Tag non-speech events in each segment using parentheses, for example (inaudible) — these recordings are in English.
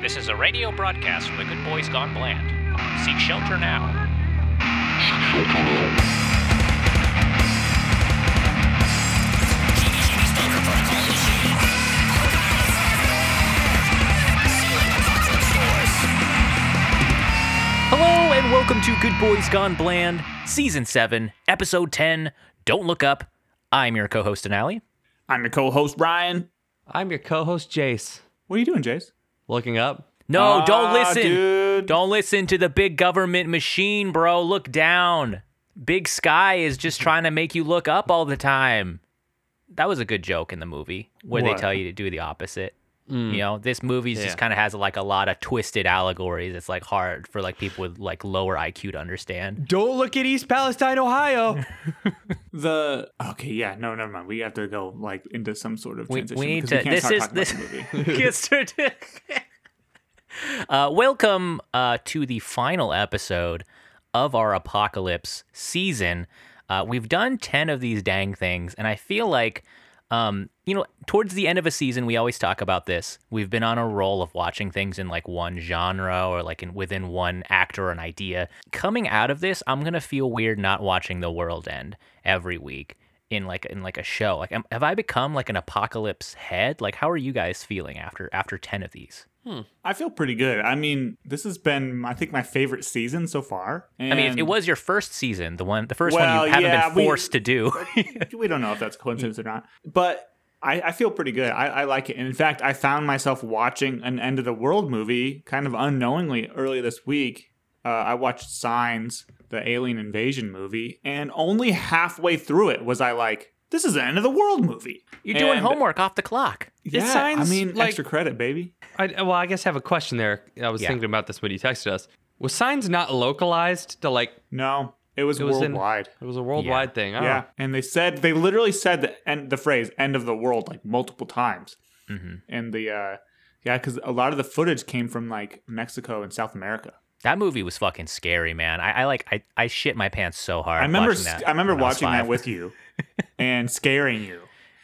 This is a radio broadcast from the Good Boys Gone Bland. Seek shelter now. Hello and welcome to Good Boys Gone Bland, Season 7, Episode 10, Don't Look Up. I'm your co-host, Denali. I'm your co-host Brian. I'm your co-host Jace. What are you doing, Jace? Looking up. No, don't Ah, listen. dude. Don't listen to the big government machine, bro. Look down. Big Sky is just trying to make you look up all the time. That was a good joke in the movie where they tell you to do the opposite. You know, this movie Yeah. just kind of has like a lot of twisted allegories. It's like hard for like people with like lower IQ to understand. Don't look at East Palestine, Ohio. (laughs) The okay, yeah, no, never mind. We have to go like into some sort of We, transition we need because to. we this can't is start this. talking about the movie. (laughs) (laughs) Get started. (laughs) uh, welcome uh, to the final episode of our apocalypse season. Uh, we've done ten of these dang things, and I feel like, um, you know, towards the end of a season, we always talk about this. We've been on a roll of watching things in like one genre or like in within one actor or an idea. Coming out of this, I'm gonna feel weird not watching The World End every week in like in like a show. Like, am, have I become like an apocalypse head? Like, how are you guys feeling after after ten of these? I feel pretty good. I mean, this has been, I think, my favorite season so far. I mean, it, was your first season, the one, the first Well, one you haven't yeah, been we- forced to do. (laughs) we don't know if that's coincidence or not, but I, I feel pretty good. I, I like it. And in fact, I found myself watching an end of the world movie kind of unknowingly early this week. Uh, I watched Signs, the alien invasion movie, and only halfway through it was I like, this is an end of the world movie. You're doing And- homework off the clock. Yeah, Signs I mean, like- extra credit, baby. I, well, I guess I have a question there. I was Yeah. thinking about this when you texted us. Was signs not localized to like? No, it was, It was in- worldwide. It was a worldwide thing. Oh. Yeah, and they said they literally said the end, the phrase "end of the world" like multiple times. hmm And the uh, yeah, because a lot of the footage came from like Mexico and South America. That movie was fucking scary, man. I, I like, I, I shit my pants so hard. I remember, watching that I remember watching that with you (laughs) and scaring you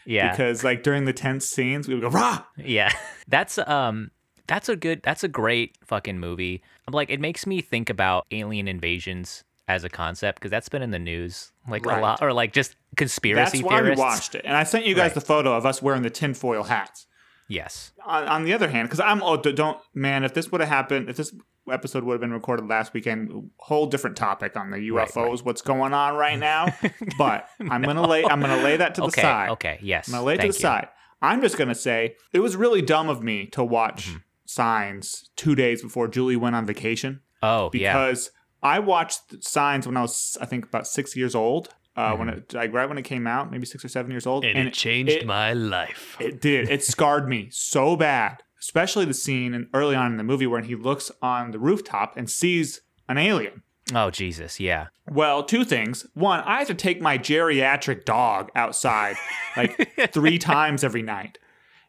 yeah, because like during the tense scenes we would go rah. yeah. (laughs) That's um, that's a good, that's a great fucking movie. I'm like, it makes me think about alien invasions as a concept because that's been in the news like a lot, or like just conspiracy That's why we watched it, and I sent you guys Right. the photo of us wearing the tinfoil hats. Yes. on, on the other hand, because I'm oh don't man, if this would have happened, if this episode would have been recorded last weekend, whole different topic on the UFOs, Right, what's going on right now. (laughs) but I'm gonna lay I'm gonna lay that to the okay. side. Okay. Yes. I'm gonna lay it to the you. side. I'm just gonna say it was really dumb of me to watch Mm-hmm. Signs two days before Julie went on vacation Oh yeah. because I watched Signs when I was I think about six years old. Uh, When it like right when it came out, maybe six or seven years old, And, it changed it- my life. it did. It scarred me so bad, especially the scene in, early on in the movie when he looks on the rooftop and sees an alien. oh Jesus. Yeah. Well, two things. One, I have to take my geriatric dog outside like (laughs) three times every night.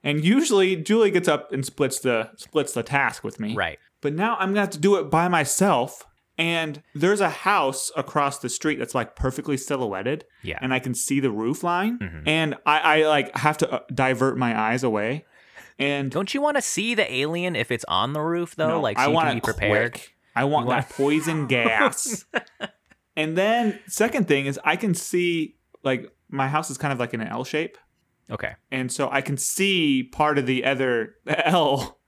And usually Julie gets up and splits the splits the task with me. Right. But now I'm gonna have to do it by myself. And there's a house across the street that's like perfectly silhouetted. Yeah. And I can see the roof line. Mhm. And I, I like have to uh, divert my eyes away. And Don't you want to see the alien if it's on the roof though? no, like so I want to be prepared. quick. I want You want- that poison (laughs) gas. and then second thing is I can see like my house is kind of like in an L shape. Okay. And so I can see part of the other (laughs) L,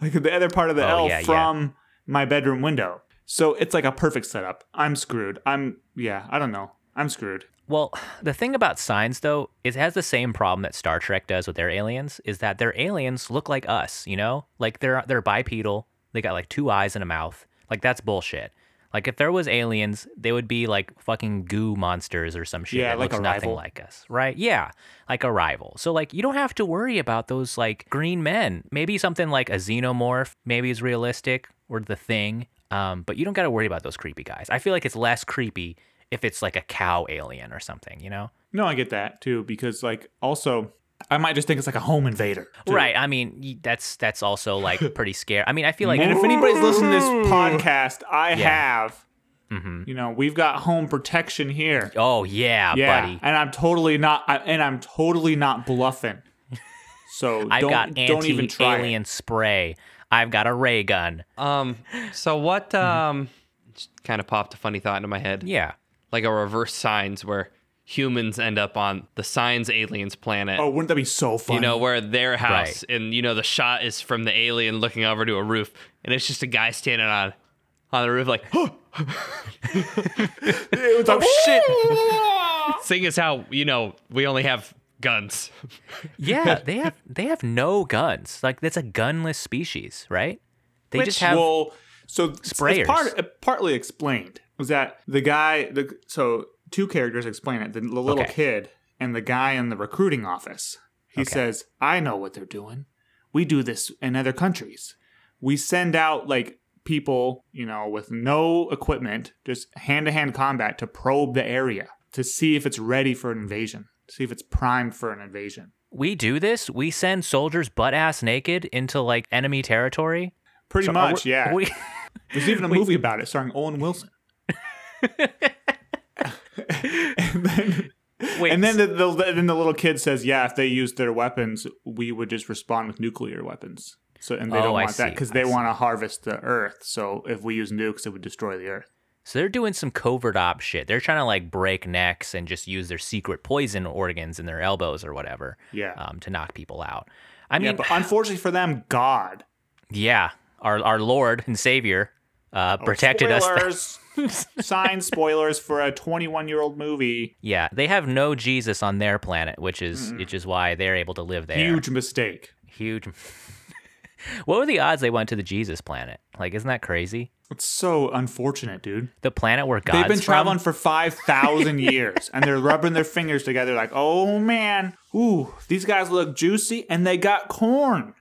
like the other part of the Oh, L yeah, yeah. from my bedroom window. So it's like a perfect setup. I'm screwed. I'm yeah, I don't know. I'm screwed. Well, (sighs) the thing about signs though is it has the same problem that Star Trek does with their aliens is that their aliens look like us, you know? Like they're they're bipedal. They got like two eyes and a mouth. Like that's bullshit. Like if there was aliens, they would be like fucking goo monsters or some shit Yeah, that like looks nothing like us, right? Yeah, like a rival. So like you don't have to worry about those like green men. Maybe something like a xenomorph, maybe is realistic, or the thing. Um, but you don't got to worry about those creepy guys. I feel like it's less creepy if it's like a cow alien or something, you know? No, I get that too because like also I might just think it's like a home invader. too. Right. I mean, that's that's also like (laughs) pretty scary. I mean, I feel like and if anybody's listening to this podcast, I Yeah. have Mhm. you know, we've got home protection here. Oh yeah, yeah, buddy. and I'm totally not I, and I'm totally not bluffing. So (laughs) I've don't got don't even try. it. anti-alien spray. I've got a ray gun. Um, so what? Um, kind of popped a funny thought into my head. Yeah. Like a reverse signs where humans end up on the signs aliens planet. Oh, wouldn't that be so fun? You know, where their house Right. and you know the shot is from the alien looking over to a roof, and it's just a guy standing on on the roof like, (gasps) (laughs) it's like, shit. (laughs) Seeing as how you know we only have guns. Yeah, (laughs) they have they have no guns. Like that's a gunless species, right? They just have well, so sprayers. It's part, uh, partly explained was that the guy, the so two characters explain it: the, the little Okay. kid and the guy in the recruiting office. He Okay. says, "I know what they're doing. We do this in other countries. We send out like." People, you know, with no equipment, just hand to hand combat to probe the area to see if it's ready for an invasion, see if it's primed for an invasion. we do this. We send soldiers butt ass naked into like enemy territory. Pretty So much, we- yeah. (laughs) We, There's even a movie about it starring Owen Wilson. And then, wait, and then the, the then the little kid says, "Yeah, if they used their weapons, we would just respond with nuclear weapons." So and they Oh, don't want that because they want to harvest the Earth. So if we use nukes, it would destroy the Earth. so they're doing some covert op shit. They're trying to like break necks and just use their secret poison organs in their elbows or whatever. Yeah. Um, to knock people out. I yeah, mean, but unfortunately for them, God yeah, our our Lord and Savior uh, protected us. spoilers, (laughs) sign spoilers for a 21 year old movie. Yeah, they have no Jesus on their planet, which is which is why they're able to live there. Huge mistake. huge. (laughs) what were the odds they went to the Jesus planet? Like, isn't that crazy? It's so unfortunate, dude. The planet where God's They've been from? traveling for 5,000 (laughs) years and they're rubbing their fingers together like, oh man, ooh, these guys look juicy and they got corn.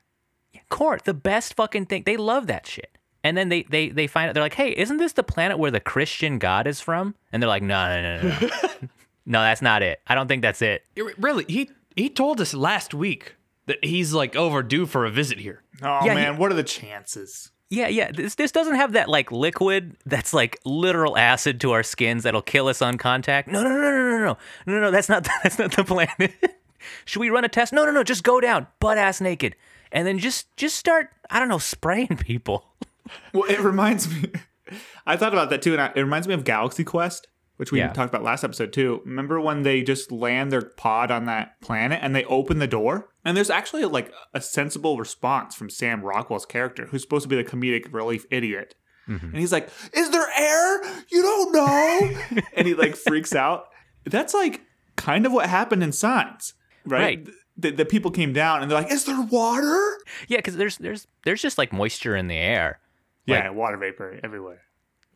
corn, the best fucking thing. They love that shit. And then they they they find out they're like, hey, isn't this the planet where the Christian God is from? And they're like, no, no, no, no, no, no (laughs) that's not it. I don't think that's it. it. Really, he he told us last week that he's like overdue for a visit here. Oh yeah, man, he, what are the chances? Yeah, yeah. This this doesn't have that like liquid that's like literal acid to our skins that'll kill us on contact. No, no, no, no, no, no, no, no. That's not (laughs) that's not the planet. (laughs) Should we run a test? No, no, no. Just go down, butt ass naked, and then just just start. I don't know, spraying people. (laughs) Well, it reminds me. (laughs) I thought about that too, and I, it reminds me of Galaxy Quest, which we Yeah. talked about last episode too. Remember when they just land their pod on that planet and they open the door? And there's actually like a sensible response from Sam Rockwell's character, who's supposed to be the comedic relief idiot. Mm-hmm. And he's like, Is there air? You don't know. (laughs) and he like freaks out. That's like kind of what happened in Signs, right? Right. The, the people came down and they're like, Is there water? Yeah, because there's there's there's just like moisture in the air. Yeah, water vapor everywhere.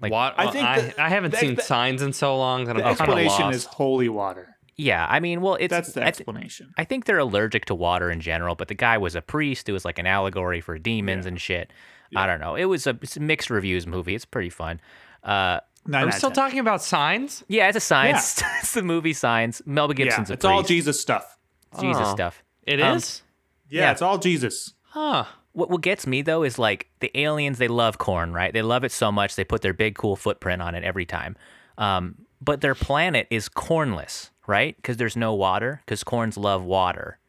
Like- what? I think I, that- I haven't that- seen that- signs in so long that The I'm kind of explanation lost. is holy water. Yeah, I mean, well, it's That's the I, th- explanation. I think they're allergic to water in general, but the guy was a priest. It was like an allegory for demons and shit. I don't know. It was a, it's a mixed reviews movie. It's pretty fun. Uh, Nine Are we still 10. talking about signs? yeah, it's a science. (laughs) it's the movie Science. Melba Yeah, Gibson's a it's all. Jesus stuff. Jesus Oh. stuff. It is. Um, Yeah, Yeah. it's all Jesus. Huh. What what gets me though is like the aliens. They love corn, right? They love it so much they put their big cool footprint on it every time. Um, but their planet is cornless, right? Because there's no water. Because corns love water.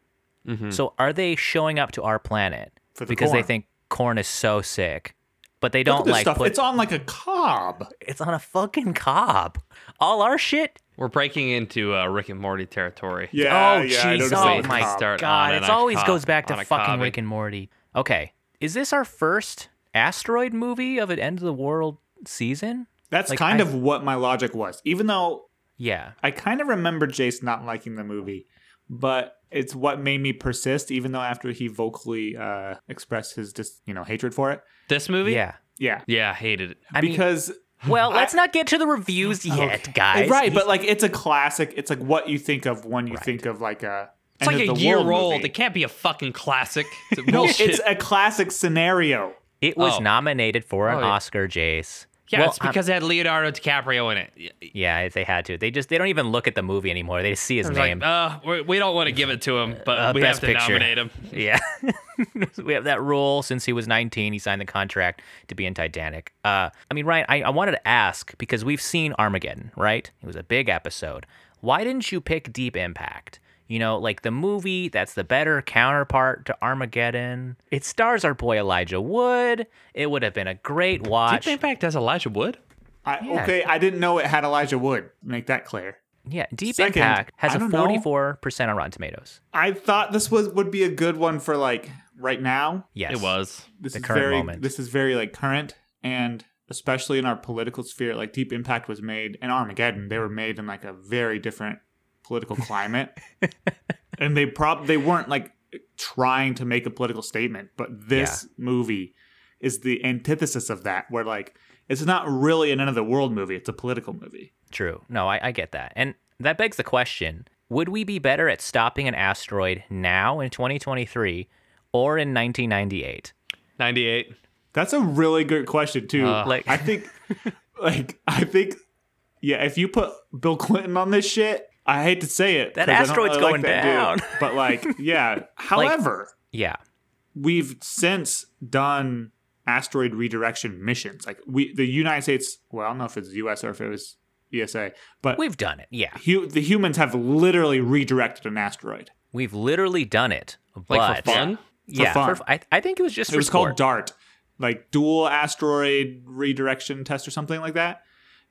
So are they showing up to our planet For the because they think corn is so sick, but they don't at this like stuff. put It's on like a cob. it's on a fucking cob. All our shit. We're breaking into uh, Rick and Morty territory. Yeah, oh yeah. I jeez. noticed Oh my cob. Start god. It always cob- goes back to fucking cobbing. Rick and Morty. Okay, is this our first asteroid movie of an end of the world season? That's Like, kind I- of what my logic was. Even though Yeah. I kind of remember Jace not liking the movie, but it's what made me persist. Even though after he vocally uh, expressed his dis, you know hatred for it. This movie? Yeah. Yeah, Yeah, hated it. I mean, because well, let's I- not get to the reviews (laughs) yet, guys. right, but like it's a classic. It's like what you think of when you think of like a. It's like a year old. movie. It can't be a fucking classic. It's (laughs) No, it's a classic scenario. it was Oh. nominated for an Oh, yeah. Oscar, Jace. yeah, Well, it's because it had Leonardo DiCaprio in it. Y- Yeah, they had to. They just they don't even look at the movie anymore. They just see his It's name. like, uh, we- we don't want to give it to him, but Uh, we have to Picture. nominate him. (laughs) Yeah. (laughs) we have that rule since he was 19. He signed the contract to be in Titanic. Uh, I mean, Ryan, I, I wanted to ask because we've seen Armageddon, right? It was a big episode. Why didn't you pick Deep Impact? You know, like the movie that's the better counterpart to Armageddon. It stars our boy Elijah Wood. It would have been a great watch. Deep Impact has Elijah Wood. I, Yeah. Okay, I didn't know it had Elijah Wood. Make that clear. Yeah, Deep Second, Impact has a 44% on Rotten Tomatoes. I thought this was would be a good one for like right now. Yes. It was. This The is current very moment. this is very like current and especially in our political sphere, like Deep Impact was made and Armageddon, they were made in like a very different political climate. (laughs) and they prob they weren't like trying to make a political statement, but this movie is the antithesis of that, where like it's not really an end of the world movie, it's a political movie. True. No, I, I get that. And that begs the question would we be better at stopping an asteroid now in 2023 or in 1998? 98. That's a really good question too. Uh. Like- I think (laughs) like I think yeah, if you put Bill Clinton on this shit, I hate to say it. That 'cause asteroid's really going that dude, down. but like, (laughs) yeah. However, Yeah. we've since done asteroid redirection missions. Like we the United States, well, I don't know if it's US or if it was ESA, but We've done it. Yeah. hu- the humans have literally redirected an asteroid. We've literally done it. Like but, for fun? Yeah. fun. for- I, I think it was just It for was sport. called DART, like dual asteroid redirection test or something like that.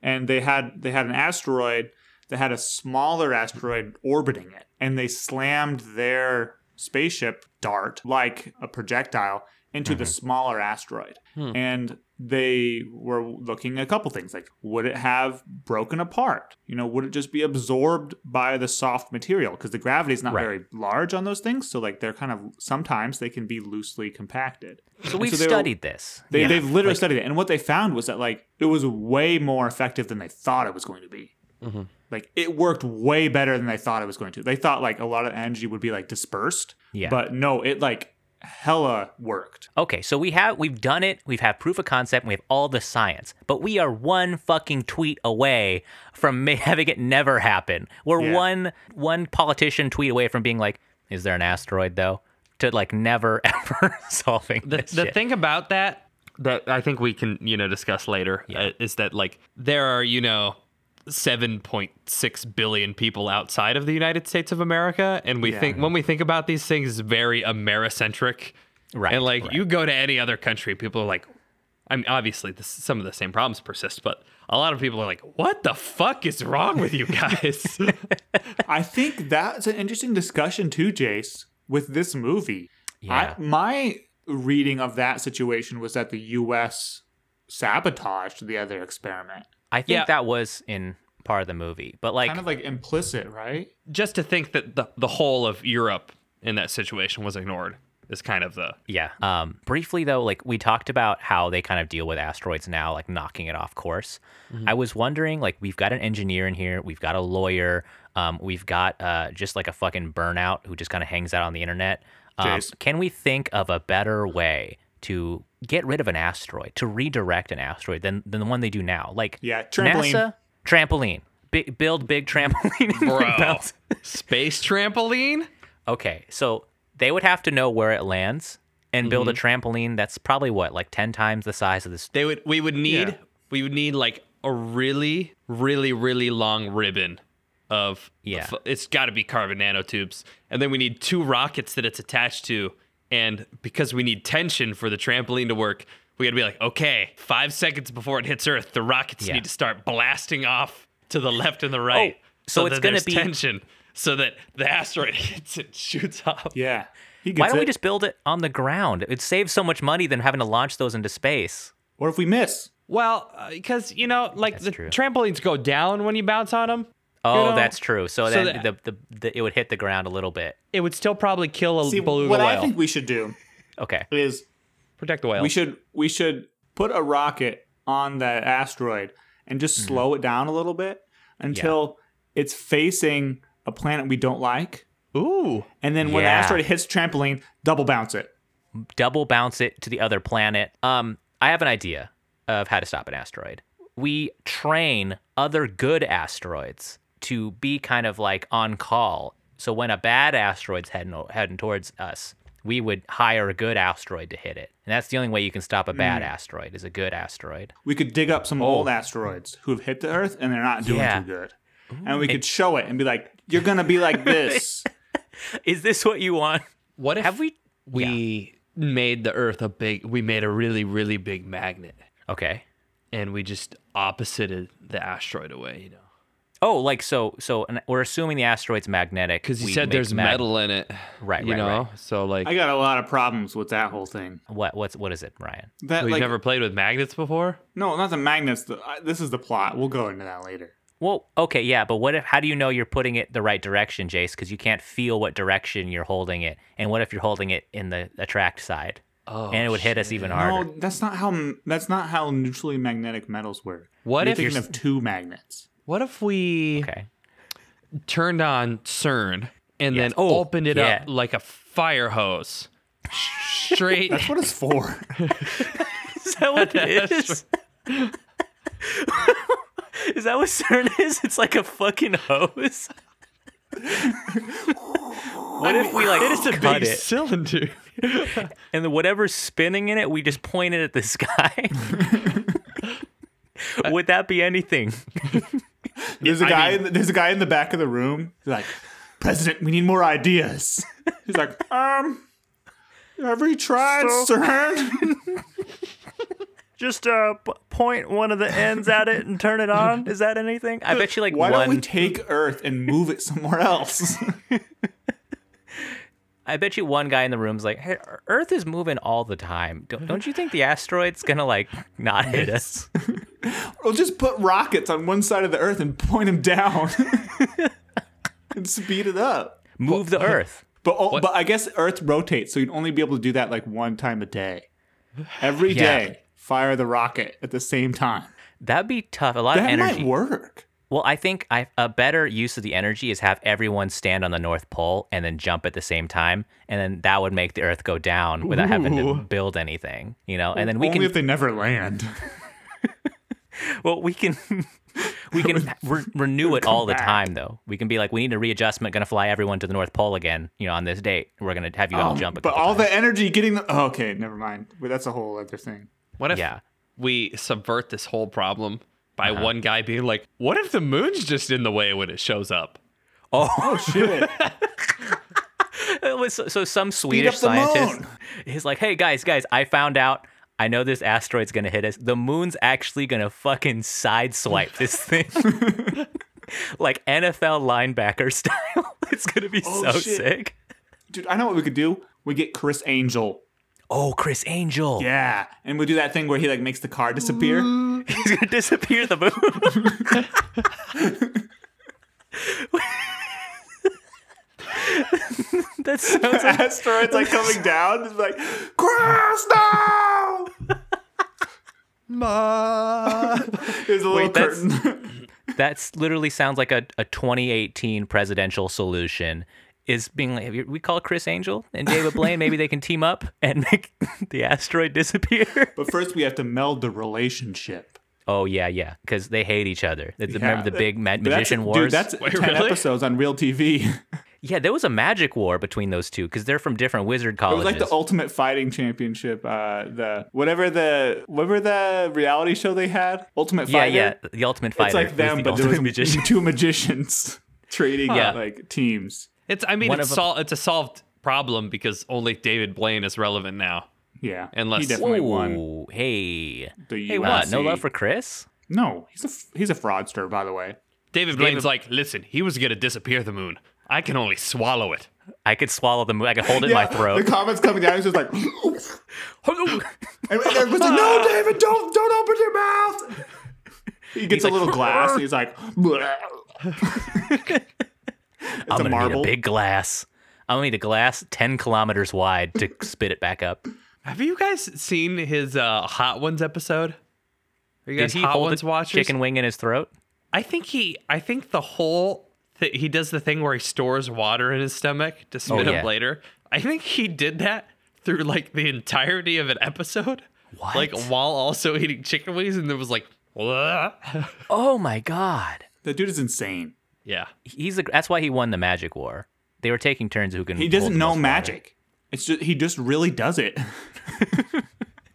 And they had they had an asteroid that had a smaller asteroid orbiting it, and they slammed their spaceship DART like a projectile into the smaller asteroid. And they were looking at a couple things like would it have broken apart? You know, would it just be absorbed by the soft material because the gravity is not Right. very large on those things, so like they're kind of sometimes they can be loosely compacted. So And we've were- studied this. They, Yeah. They've literally studied it, and what they found was that like it was way more effective than they thought it was going to be. Mm-hmm. Like it worked way better than they thought it was going to. They thought like a lot of energy would be like dispersed, Yeah. but no, it like hella worked. Okay, so we have we've done it. We've had proof of concept. And we have all the science, but we are one fucking tweet away from ma- (laughs) having it never happen. We're Yeah. one one politician tweet away from being like, "Is there an asteroid though?" To like never (laughs) ever (laughs) solving The, this the shit. thing about that that I think we can you know discuss later uh, is that like there are you know 7.6 billion people outside of the United States of America and we Yeah. think when we think about these things very Americentric Right, and like right. you go to any other country people are like I mean obviously this, some of the same problems persist but a lot of people are like what the fuck is wrong with you guys (laughs) I think that's an interesting discussion too, Jace, with this movie. Yeah. I, my reading of that situation was that the U.S. sabotaged the other experiment. I think Yeah. that was in part of the movie, but like, kind of like implicit, right? just to think that the, the whole of Europe in that situation was ignored is kind of the Yeah. Um, briefly though, like we talked about how they kind of deal with asteroids now, like knocking it off course. I was wondering, like, we've got an engineer in here, we've got a lawyer, um, we've got uh, just like a fucking burnout who just kind of hangs out on the internet. Um, can we think of a better way to get rid of an asteroid, to redirect an asteroid than, than the one they do now? Like, Yeah, trampoline. NASA, trampoline. Big, build big trampoline. bro bounce. space trampoline Okay, so they would have to know where it lands and build a Mm-hmm. trampoline that's probably what, like 10 times the size of this. They would we would need Yeah. we would need like a really really really long ribbon of Yeah. of- it's got to be carbon nanotubes and then we need two rockets that it's attached to and because we need tension for the trampoline to work we got to be like okay 5 seconds before it hits earth the rockets Yeah. need to start blasting off to the left and the right Oh, so it's that gonna be- tension so that the asteroid (laughs) hits and shoots off Yeah. Why don't we just build it on the ground? It saves so much money than having to launch those into space. Or if we miss, well uh, because you know like That's the true. trampolines go down when you bounce on them Oh, know, that's true. So, so then that- the, the, the it would hit the ground a little bit. it would still probably kill a see beluga what whale. I think we should do Okay. is Protect the whale. we should we should put a rocket on that asteroid and just Mm-hmm. slow it down a little bit until it's facing a planet we don't like. Ooh. And then when the asteroid hits trampoline, double bounce it. Double bounce it to the other planet. Um, I have an idea of how to stop an asteroid. We train other good asteroids to be kind of like on call. So when a bad asteroid's heading heading towards us, we would hire a good asteroid to hit it. And that's the only way you can stop a Mm. bad asteroid is a good asteroid. We could dig up some old asteroids who have hit the Earth and they're not doing Oh. Yeah. too good. And we could show it and be like, "You're gonna be like this." (laughs) (laughs) Is this what you want? What if Have we? we made the Earth a big? We made a really really big magnet, Okay. and we just opposited the asteroid away. You know, Oh, like so. So and we're assuming the asteroid's magnetic because you We said there's mag- metal in it. Right, You right, know, right. so like I got a lot of problems with that whole thing. What? What's what is it, Ryan? That we've like never played with magnets before. no, not the magnets. The, I, this is the plot. We'll go into that later. Well, okay, yeah, but what if? How do you know you're putting it the right direction, Jace? Because you can't feel what direction you're holding it. And what if you're holding it in the attract side? Oh, and it would hit us even harder. No, that's not how that's not how neutrally magnetic metals work. What You're if thinking you're- of two magnets? What if we Okay. turned on CERN and Yes. then Oh, opened it yeah. up like a fire hose? Straight. That's what it's for. (laughs) Is that what it That's is? (laughs) is that what CERN is? It's like a fucking hose. what if we like it is a cut big it cylinder. (laughs) and then whatever's spinning in it, we just point it at the sky? Would that be anything? (laughs) There's a I guy. mean- in the, there's a guy in the back of the room. He's like, President, we need more ideas. (laughs) He's like, um, have you tried CERN? (laughs) Just uh, p- point one of the ends at it and turn it on. Is that anything? I bet you like Why one. don't we take Earth and move it somewhere else? I bet you one guy in the room's like, "Hey, Earth is moving all the time. Don't, (laughs) don't you think the asteroid's gonna like not hit us?" (laughs) we'll just put rockets on one side of the Earth and point them down (laughs) and speed it up. Move the Earth. But oh, but I guess Earth rotates, so you'd only be able to do that like one time a day. Every Yeah. day, fire the rocket at the same time. That'd be tough. A lot That of energy. That might work. Well, I think I, a better use of the energy is have everyone stand on the North Pole and then jump at the same time, and then that would make the Earth go down without having to build anything, you know. And then we Only can, if they never land. (laughs) well, we can, (laughs) we can re- renew it all the back. time, though. We can be like, we need a readjustment, going to fly everyone to the North Pole again, you know, on this date. We're going to have you all jump. A Um, but all times. the energy getting the oh, okay, never mind. But that's a whole other thing. What if Yeah. we subvert this whole problem by Uh-huh. one guy being like, "What if the moon's just in the way when it shows up?" Oh (laughs) shit! It was- so, so some up Swedish scientist moon. is like, "Hey guys, guys, I found out. I know this asteroid's gonna hit us. The moon's actually gonna fucking sideswipe this (laughs) thing, (laughs) like NFL linebacker style. it's gonna be Oh, so shit. sick." Dude, I know what we could do. We get Criss Angel. Oh, Criss Angel. Yeah, and we do that thing where he like makes the car disappear. He's gonna disappear the moon. (laughs) that sounds like Asteroids like coming down. It's like Chris, (laughs) no! There's a little Wait, that's- curtain. (laughs) That's literally sounds like a, a 2018 presidential solution. Is being like, we call Criss Angel and David Blaine. Maybe they can team up and make (laughs) the asteroid disappear. (laughs) but first, we have to meld the relationship. Oh yeah, yeah, because they hate each other. It's- Remember the big ma- magician wars? Dude, that's (laughs) Wait, ten really? episodes on real TV. yeah, there was a magic war between those two because they're from different wizard colleges. It was like the ultimate fighting championship. Uh, the whatever the whatever the reality show they had, Ultimate yeah, Fighter. yeah, the ultimate fighter. It's like them, the but there was magician. two magicians trading Yeah. like teams. It's I mean One it's of 'em- sol- it's a solved problem because only David Blaine is relevant now. Yeah, Unless- he definitely won hey, the hey, UFC. what? Uh, no love for Chris? No, he's a f- he's a fraudster, by the way. David Blaine's like, "Listen, he was gonna disappear the moon. I can only swallow it." I could swallow the moon. I could hold it in my throat. The comments coming down. He's just like, (laughs) and everyone's like, "No, David, don't don't open your mouth." He gets He's a like, little glass. And he's like, "Bleh." it's I'm a gonna marble. need a big glass. I'm gonna need a glass 10 kilometers wide to (laughs) spit it back up. Have you guys seen his uh, Hot Ones episode? Are you Did guys he Hot hold Ones the watchers? chicken wing in his throat? I think he. I think the whole. Th- he does the thing where he stores water in his stomach to spit Oh, yeah. up later. I think he did that through like the entirety of an episode. What? Like while also eating chicken wings, and there was like, "Wah." Oh my god. That dude is insane. Yeah. He's a, that's why he won the magic war. They were taking turns who can. He doesn't know most water. magic. It's just he just really does it. (laughs)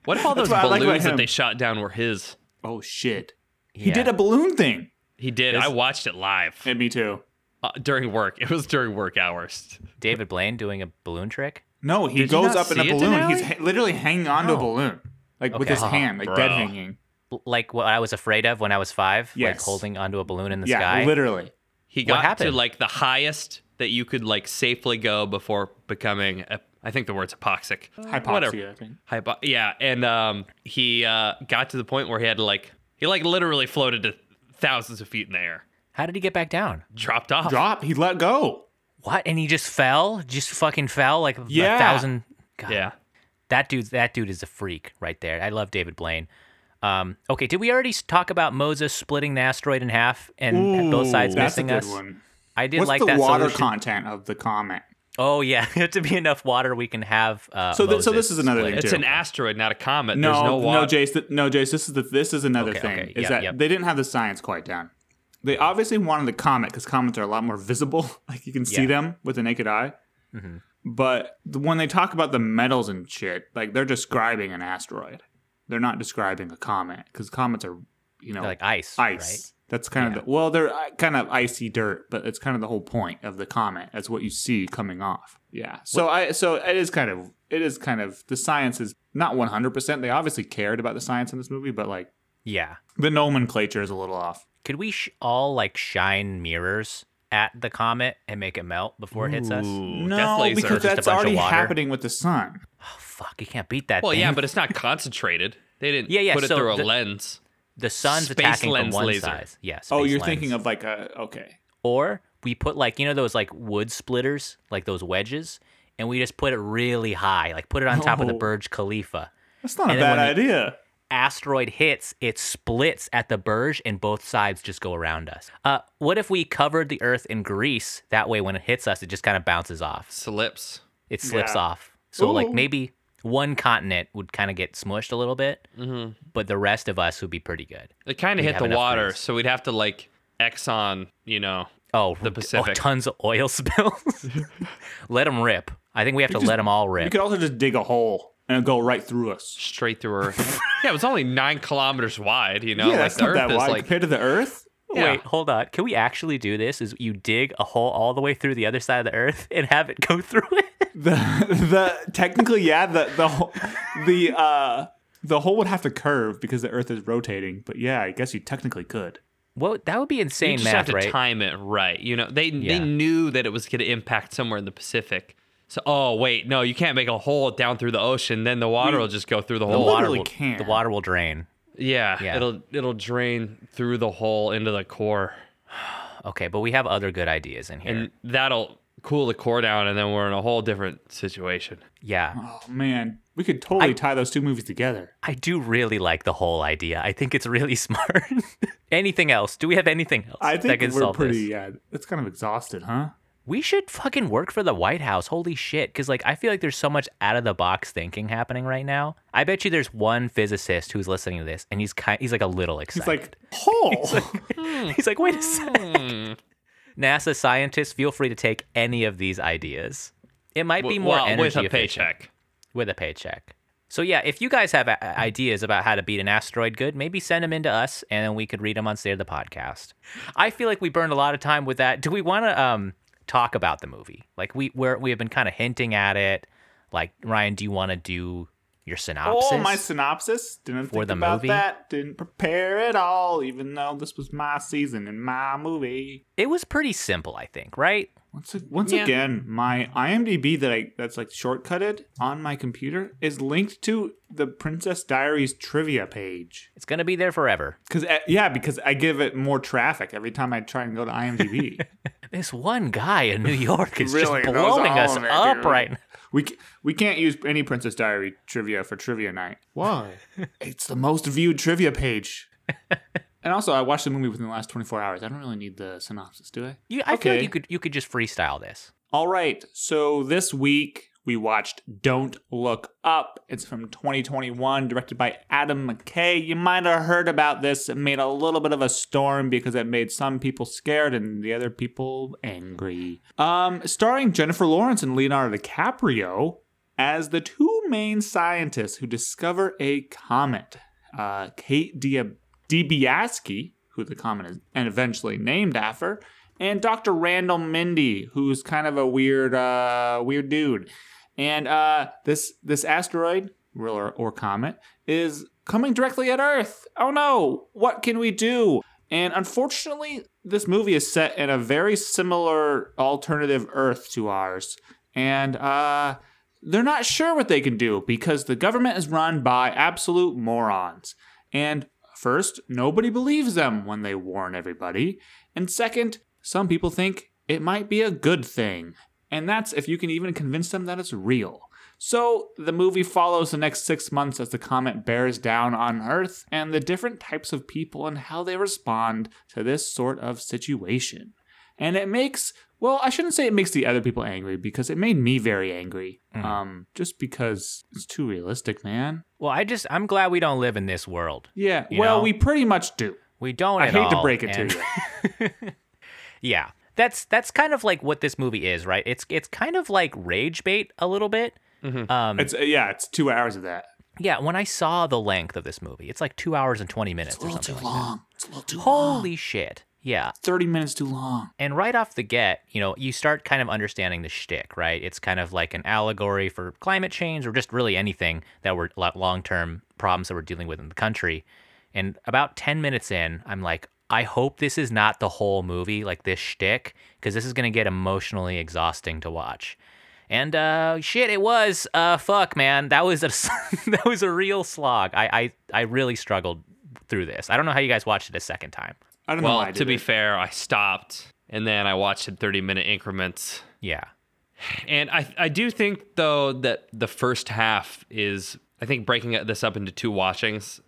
What if all those what I like balloons that they shot down were his? Oh shit! He Yeah. did a balloon thing. He did. There's- I watched it live. And me too. uh, during work. It was during work hours. David Blaine doing a balloon trick. No, he Did goes up in a balloon. He's ha- literally hanging onto a balloon, like with his hand, like bro. dead hanging. Like what I was afraid of when I was five, like holding onto a balloon in the yeah, sky. literally. He What got to like the highest that you could like safely go before becoming. A, I think the word's hypoxic. Hypoxia, Whatever. I think. Hypo- yeah, and um, he uh, got to the point where he had to like he like literally floated to thousands of feet in the air, How did he get back down? dropped off. Drop. He let go. What? And he just fell? Just fucking fell like Yeah. a thousand. God, Yeah, that dude. That dude is a freak right there. I love David Blaine. Um, okay, did we already talk about Moses splitting the asteroid in half and both sides that's a missing good us? one. I did What's like the that water solution. content of the comet? Oh yeah, (laughs) to be enough water we can have. Uh, So th- so this is another split thing it. it's an asteroid, not a comet. No, There's no no. Jace. th- no, Jace. This is the this is another Okay, thing. okay, Is yep, that yep. they didn't have the science quite down. They obviously wanted the comet because comets are a lot more visible. (laughs) like you can see Yeah. them with the naked eye. Mhm. But the, when they talk about the metals and shit, like they're describing an asteroid. They're not describing a comet because comets are, you know, They're like ice, ice. That's kind Yeah. of the, well, they're uh, kind of icy dirt, but it's kind of the whole point of the comet. That's what you see coming off. Yeah. So I so it is kind of it is kind of the science is not one hundred percent. They obviously cared about the science in this movie, but like Yeah. the nomenclature is a little off. Could we sh- all like shine mirrors at the comet and make it melt before it hits us? Ooh, no, because that's already happening with the sun. Fuck! You can't beat that. Well, thing. yeah, but it's not (laughs) concentrated. They didn't Yeah, yeah, put it so through a the- lens. the sun's Space attacking from one laser. side. Yes. oh, you're thinking of like a okay. or we put like you know those like wood splitters, like those wedges, and we just put it really high, like put it on top of the. Burj Khalifa. That's not And a bad idea. Asteroid hits, it splits at the Burj, and both sides just go around us. Uh, what if we covered the Earth in grease? That way, when it hits us, it just kind of bounces off. Slips. It slips Yeah. off. So like maybe one continent would kind of get smushed a little bit, Mm-hmm. but the rest of us would be pretty good. It kind of hit the water, grease. so we'd have to like Exxon, you know. Oh, The Pacific. oh, Pacific. tons of oil (laughs) spills. let them rip. I think we have to just- let them all rip. You could also just dig a hole and go right through us. straight through Earth. (laughs) yeah, it was only nine kilometers wide. You know, yeah, like that's the not Earth that is wide like compared to the Earth. Yeah. Wait, hold on. Can we actually do this? Is you dig a hole all the way through the other side of the Earth (laughs) and have it go through it? The the technically yeah the the whole the uh the hole would have to curve because the Earth is rotating. But yeah, I guess you technically could. Well, that would be You insane just math, have to right? time it right. You know, they Yeah. they knew that it was going to impact somewhere in the Pacific. So, oh wait, no, you can't make a hole down through the ocean. Then the water We- will just go through the hole. the water will can. the water will drain. Yeah, Yeah. it'll it'll drain through the hole into the core, (sighs) Okay, but we have other good ideas in here. and that'll cool the core down, and then we're in a whole different situation. yeah. Oh man, we could totally I- tie those two movies together. I do really like the whole idea. I think it's really (laughs) smart. anything else? Do we have anything else I that think can we're solve pretty. this? Yeah, it's kind of exhausted, huh? We should fucking work for the White House. Holy shit. Because, like, I feel like there's so much out of the box thinking happening right now. I bet you there's one physicist who's listening to this and he's kind he's like a little excited. (laughs) He's like hole. he's like, wait a sec. Hmm. NASA scientists, feel free to take any of these ideas. It might be more well, energy with a efficient. paycheck. With a paycheck. So yeah, if you guys have a- ideas about how to beat an asteroid good, maybe send them in to us, and then we could read them on State of the Podcast. I feel like we burned a lot of time with that. Do we want to um talk about the movie? Like we we're, we have been kind of hinting at it. Like Ryan, do you want to do your synopsis? oh, my synopsis. Didn't For think the about movie? that. Didn't prepare at all. Even though this was my season and my movie. it was pretty simple, I think, right? Once, once Yeah. again, my IMDb that I that's like shortcutted on my computer is linked to the Princess Diaries trivia page. It's gonna be there forever. Because eh, yeah, because I give it more traffic every time I try and go to IMDb. (laughs) This one guy in New York is Really, just blowing us of it, up dude. right now. we we can't use any Princess Diary trivia for trivia night. Why? (laughs) it's the most viewed trivia page. (laughs) and also, I watched the movie within the last 24 hours. I don't really need the synopsis, do I? You, I feel like you could you could just freestyle this. All right. So this week we watched Don't Look Up. It's from 2021, directed by Adam McKay. You might have heard about this. It made a little bit of a storm because it made some people scared and the other people angry. Um, starring Jennifer Lawrence and Leonardo DiCaprio as the two main scientists who discover a comet. Uh, Kate Dia- Dibiasky, who the comet is and eventually named after, and Dr. Randall Mindy, who's kind of a weird, uh, weird dude. And uh, this this asteroid or, or comet is coming directly at Earth. Oh no! What can we do? And unfortunately, this movie is set in a very similar alternative Earth to ours. And uh, they're not sure what they can do because the government is run by absolute morons. And first, nobody believes them when they warn everybody. And second, some people think it might be a good thing. And that's if you can even convince them that it's real. So, the movie follows the next six months as the comet bears down on Earth and the different types of people and how they respond to this sort of situation. And it makes, well, I shouldn't say it makes the other people angry because it made me very angry. Um, just because it's too realistic, man. Well, I just I'm glad we don't live in this world. Yeah, well, know? we pretty much do. We don't. I at hate to break it and- to you. (laughs) Yeah. That's that's kind of like what this movie is, right? It's it's kind of like rage bait a little bit. Um, It's yeah, it's two hours of that. yeah, when I saw the length of this movie, it's like two hours and twenty minutes or something. like that. long. It's a little too long. Holy shit! Yeah, Thirty minutes too long. and right off the get, you know, you start kind of understanding the shtick, right? It's kind of like an allegory for climate change or just really anything that we're long term problems that we're dealing with in the country. And about 10 minutes in, I'm like, I hope this is not the whole movie, like this shtick, because this is going to get emotionally exhausting to watch. And uh, shit, it was. Uh, fuck, man, that was a (laughs) that was a real slog. I, I I really struggled through this. I don't know how you guys watched it a second time. I don't know. Well, to be it. fair, I stopped and then I watched in 30 minute increments. Yeah, And I, I do think though that the first half is I think breaking this up into two watchings.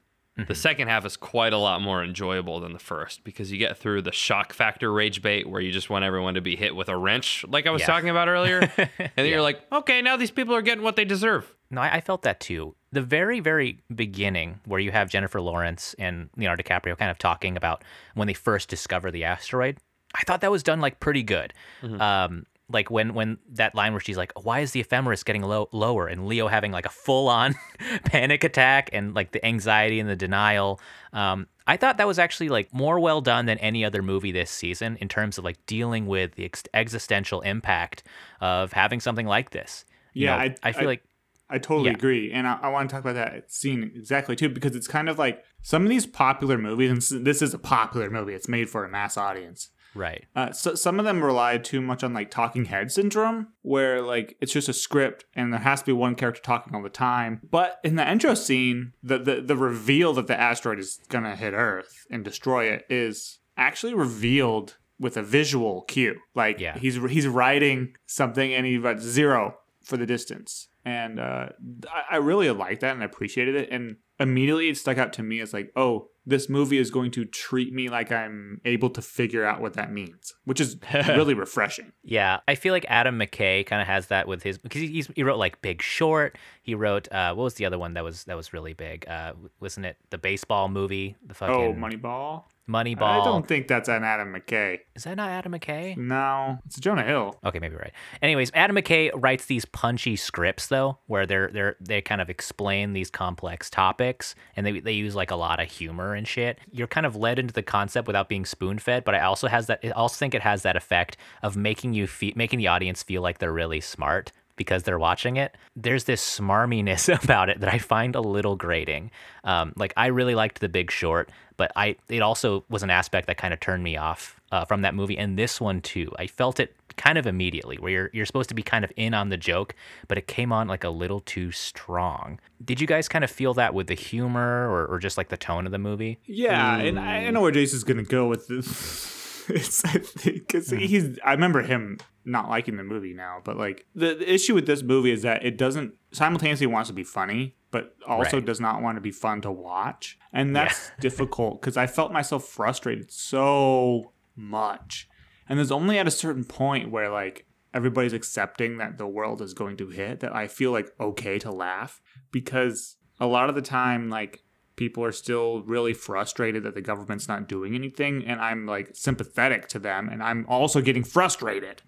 The second half is quite a lot more enjoyable than the first because you get through the shock factor rage bait where you just want everyone to be hit with a wrench, like I was Yeah. talking about earlier. (laughs) and then you're like, okay, now these people are getting what they deserve. No, I, I felt that too. The very, very beginning, where you have Jennifer Lawrence and Leonardo DiCaprio kind of talking about when they first discover the asteroid, I thought that was done like pretty good. Um, like when when that line where she's like, "Why is the ephemeris getting low, lower?" and Leo having like a full on (laughs) panic attack and like the anxiety and the denial. Um, I thought that was actually like more well done than any other movie this season in terms of like dealing with the ex- existential impact of having something like this. You Yeah, know, I- I feel I- like I totally Yeah. agree, and I, I want to talk about that scene exactly too because it's kind of like some of these popular movies, and this is a popular movie. It's made for a mass audience. Right. Uh, so some of them rely too much on like talking head syndrome, where like it's just a script and there has to be one character talking all the time. But in the intro scene, the the, the reveal that the asteroid is gonna hit Earth and destroy it is actually revealed with a visual cue. Like Yeah. he's he's writing something and he writes zero for the distance. And uh, I, I really like that and I appreciated it. And immediately it stuck out to me as like, oh, this movie is going to treat me like I'm able to figure out what that means, which is (laughs) really refreshing. Yeah, I feel like Adam McKay kind of has that with his because he, he's, he wrote like Big Short. He wrote uh, what was the other one that was that was really big? Uh, wasn't it the baseball movie? The fucking Oh, Moneyball. Moneyball. I don't think that's an Adam McKay. Is that not Adam McKay? No, it's Jonah Hill. Okay, maybe right. Anyways, Adam McKay writes these punchy scripts though, where they're they're they kind of explain these complex topics, and they they use like a lot of humor and shit. You're kind of led into the concept without being spoon fed, but I also has that. I also think it has that effect of making you feel making the audience feel like they're really smart because they're watching it. There's this smarminess (laughs) about it that I find a little grating. Um, like I really liked The Big Short, but I it also was an aspect that kind of turned me off uh, from that movie, and this one too. I felt it kind of immediately, where you're you're supposed to be kind of in on the joke, but it came on like a little too strong. Did you guys kind of feel that with the humor or, or just like the tone of the movie? Yeah, and I I know where Jason's gonna go with this. (laughs) (laughs) it's I think because he's. I remember him not liking the movie now, but like the, the issue with this movie is that it doesn't simultaneously wants to be funny, but also Right. does not want to be fun to watch, and that's (laughs) difficult because I felt myself frustrated so much, and there's only at a certain point where like everybody's accepting that the world is going to hit that I feel like okay to laugh because a lot of the time like people are still really frustrated that the government's not doing anything and i'm like sympathetic to them and i'm also getting frustrated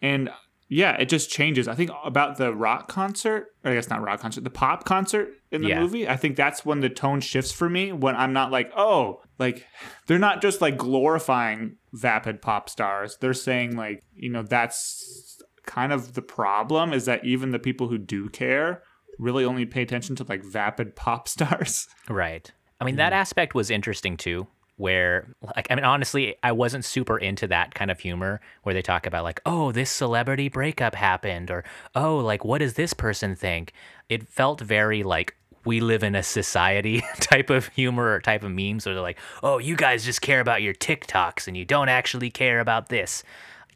and yeah, it just changes. I think about the rock concert, or I guess not rock concert, the pop concert in the Yeah. movie. I think that's when the tone shifts for me. When I'm not like, oh, like they're not just like glorifying vapid pop stars. They're saying like, you know, that's kind of the problem is that even the people who do care really only pay attention to like vapid pop (laughs) stars. Right. I mean, that aspect was interesting too, where, like, I mean, honestly, I wasn't super into that kind of humor where they talk about, like, oh, this celebrity breakup happened, or, oh, like, what does this person think? It felt very like, we live in a society (laughs) type of humor or type of memes where they're like, oh, you guys just care about your TikToks and you don't actually care about this.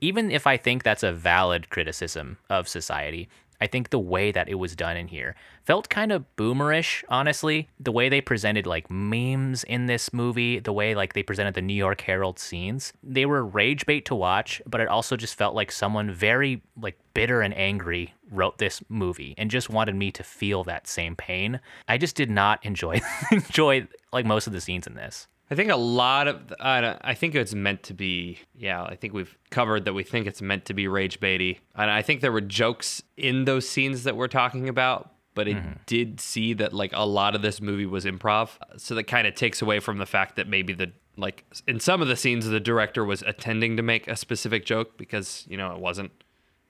Even if I think that's a valid criticism of society, I think the way that it was done in here felt kind of boomerish, honestly. The way they presented like memes in this movie, the way like they presented the New York Herald scenes, they were rage bait to watch, but it also just felt like someone very like bitter and angry wrote this movie and just wanted me to feel that same pain. I just did not (laughs) enjoy enjoy like most of the scenes in this. I think a lot of I I think it's meant to be. Yeah, I think we've covered that. We think it's meant to be rage baity, and I think there were jokes in those scenes that we're talking about. But it mm-hmm. did see that like a lot of this movie was improv, so that kind of takes away from the fact that maybe the like in some of the scenes the director was attending to make a specific joke because you know it wasn't.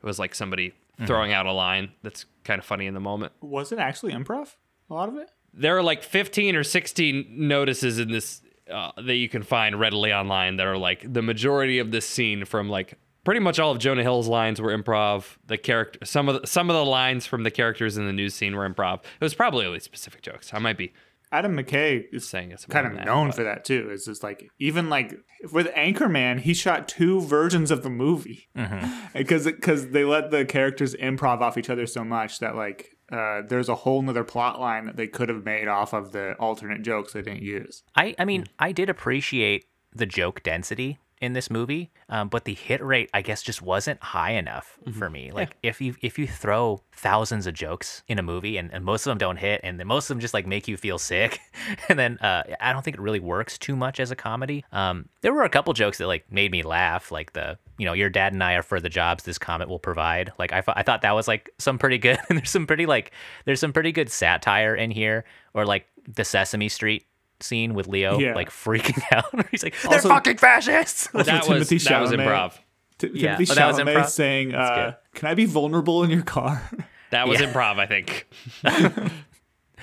It was like somebody mm-hmm. throwing out a line that's kind of funny in the moment Was it actually improv? A lot of it? there are like 15 or 16 notices in this uh, that you can find readily online that are like the majority of this scene from like pretty much all of Jonah Hill's lines were improv. The character, some of the, some of the lines from the characters in the news scene were improv. It was probably only specific jokes. I might be Adam McKay is saying it's kind more of than known that, for that too. It's just like even like with Anchorman, he shot two versions of the movie (laughs) because because they let the characters improv off each other so much that like uh, there's a whole nother plot line that they could have made off of the alternate jokes they didn't use. I, I mean, I did appreciate the joke density in this movie, um, but the hit rate, I guess, just wasn't high enough for me. Like, if you if you throw thousands of jokes in a movie and, and most of them don't hit, and then most of them just like make you feel sick, (laughs) and then uh, I don't think it really works too much as a comedy. Um, there were a couple jokes that like made me laugh, like the you know your dad and I are for the jobs this comet will provide. Like I, thought I thought that was like some pretty good, and (laughs) there's some pretty like there's some pretty good satire in here, or like the Sesame Street scene with Leo Yeah. like (laughs) freaking out. (laughs) He's like, they're Also- fucking fascists. That was Timothy that was improv. T- Yeah. Timothy Oh, that was Chalamet improv? saying, uh, "Can I be vulnerable in your car?" (laughs) That was Yeah. improv, I think.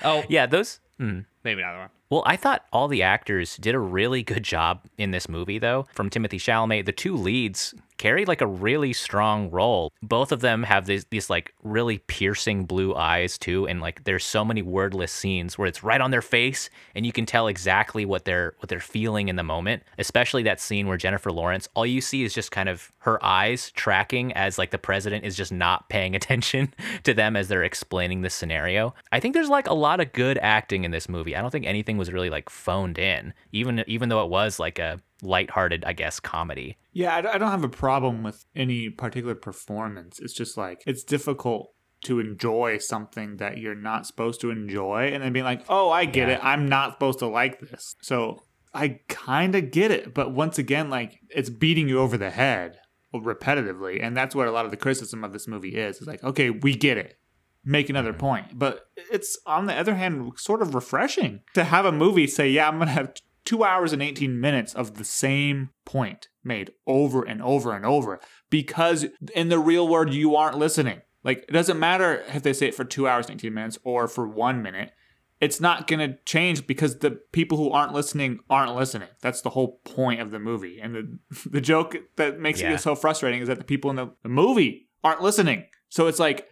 oh, yeah, those. mm. maybe not the one. Well, I thought all the actors did a really good job in this movie, though. From Timothy Chalamet, the two leads carried like a really strong role. Both of them have these these like really piercing blue eyes too, and like there's so many wordless scenes where it's right on their face, and you can tell exactly what they're what they're feeling in the moment. Especially that scene where Jennifer Lawrence, all you see is just kind of her eyes tracking as like the president is just not paying (laughs) attention to them as they're explaining the scenario. I think there's like a lot of good acting in this movie. I don't think anything was really like phoned in, even even though it was like a lighthearted, I guess, comedy. Yeah, I don't- have a problem with any particular performance. It's just like it's difficult to enjoy something that you're not supposed to enjoy and then being like, "Oh, I get Yeah. it. I'm not supposed to like this." So, I kind of get it, but once again, like it's beating you over the head repetitively, and that's what a lot of the criticism of this movie is. It's like, "Okay, we get it. Make another mm-hmm. point." But it's on the other hand sort of refreshing to have a movie say, "Yeah, I'm going to have two hours and 18 minutes of the same point made over and over and over because in the real world you aren't listening like it doesn't matter if they say it for two hours and 18 minutes or for one minute it's not going to change because the people who aren't listening aren't listening that's the whole point of the movie and the, (laughs) the joke that makes Yeah. it so frustrating is that the people in the, the movie aren't listening so it's like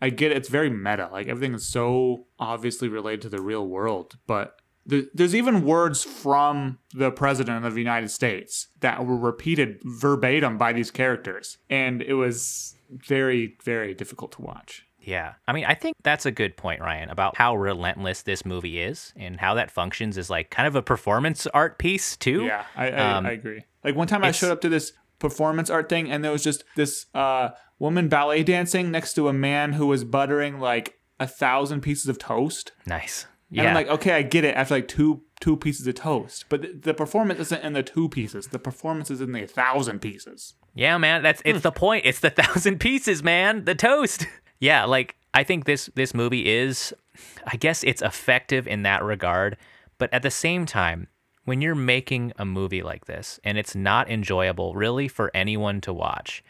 I get it. It's very meta. Like everything is so obviously related to the real world. But there's even words from the president of the United States that were repeated verbatim by these characters. And it was very, very difficult to watch. Yeah. I mean, I think that's a good point, Ryan, about how relentless this movie is and how that functions as like kind of a performance art piece too. Yeah, I, I, Um, I agree. Like one time I showed up to this performance art thing and there was just this uh, woman ballet dancing next to a man who was buttering like a thousand pieces of toast. Nice. And Yeah. I'm like, okay, I get it after like two two pieces of toast. But the, the performance isn't in the two pieces. The performance is in the thousand pieces. Yeah, man, that's it's hmm. the point. It's the (laughs) thousand pieces, man. The toast. (laughs) Yeah, like I think this this movie is I guess it's effective in that regard, but at the same time, when you're making a movie like this and it's not enjoyable really for anyone to watch.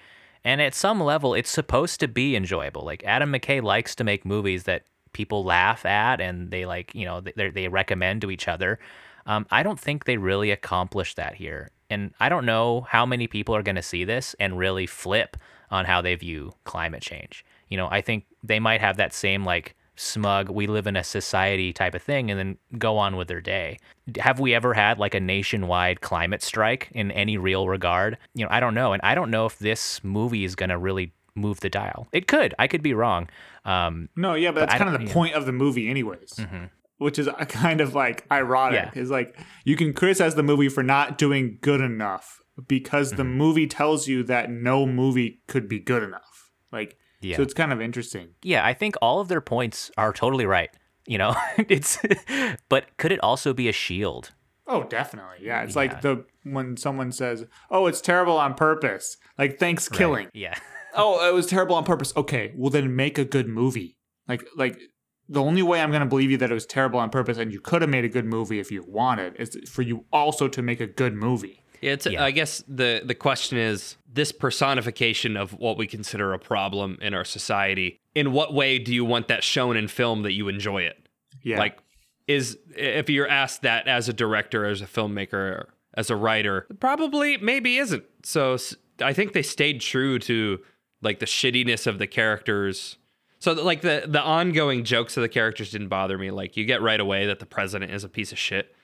And at some level it's supposed to be enjoyable. Like Adam McKay likes to make movies that people laugh at and they like, you know, they they recommend to each other. Um, I don't think they really accomplished that here. And I don't know how many people are going to see this and really flip on how they view climate change. You know, I think they might have that same like smug, we live in a society type of thing and then go on with their day. Have we ever had like a nationwide climate strike in any real regard? You know, I don't know. And I don't know if this movie is going to really move the dial. It could. I could be wrong. Um, No, yeah, but that's kind of the point of the movie, anyways. mhm. Which is a (laughs) kind of like ironic. Yeah. Is like you can criticize the movie for not doing good enough because the Mm-hmm. movie tells you that no movie could be good enough. Like, Yeah. so it's kind of interesting. yeah, I think all of their points are totally right. You know, (laughs) it's, (laughs) but could it also be a shield? Oh, definitely. Yeah, it's Yeah. like the when someone says, "Oh, it's terrible on purpose," like ThanksKilling. Yeah. Oh, it was terrible on purpose. Okay, well then make a good movie. Like like the only way I'm going to believe you that it was terrible on purpose and you could have made a good movie if you wanted is for you also to make a good movie. Yeah, it's, Yeah. I guess the the question is this personification of what we consider a problem in our society. In what way do you want that shown in film that you enjoy it? Yeah. Like, is if you're asked that as a director, as a filmmaker, as a writer, probably maybe isn't. So I think they stayed true to like the shittiness of the characters. So like the the ongoing jokes of the characters didn't bother me. Like you get right away that the president is a piece of shit,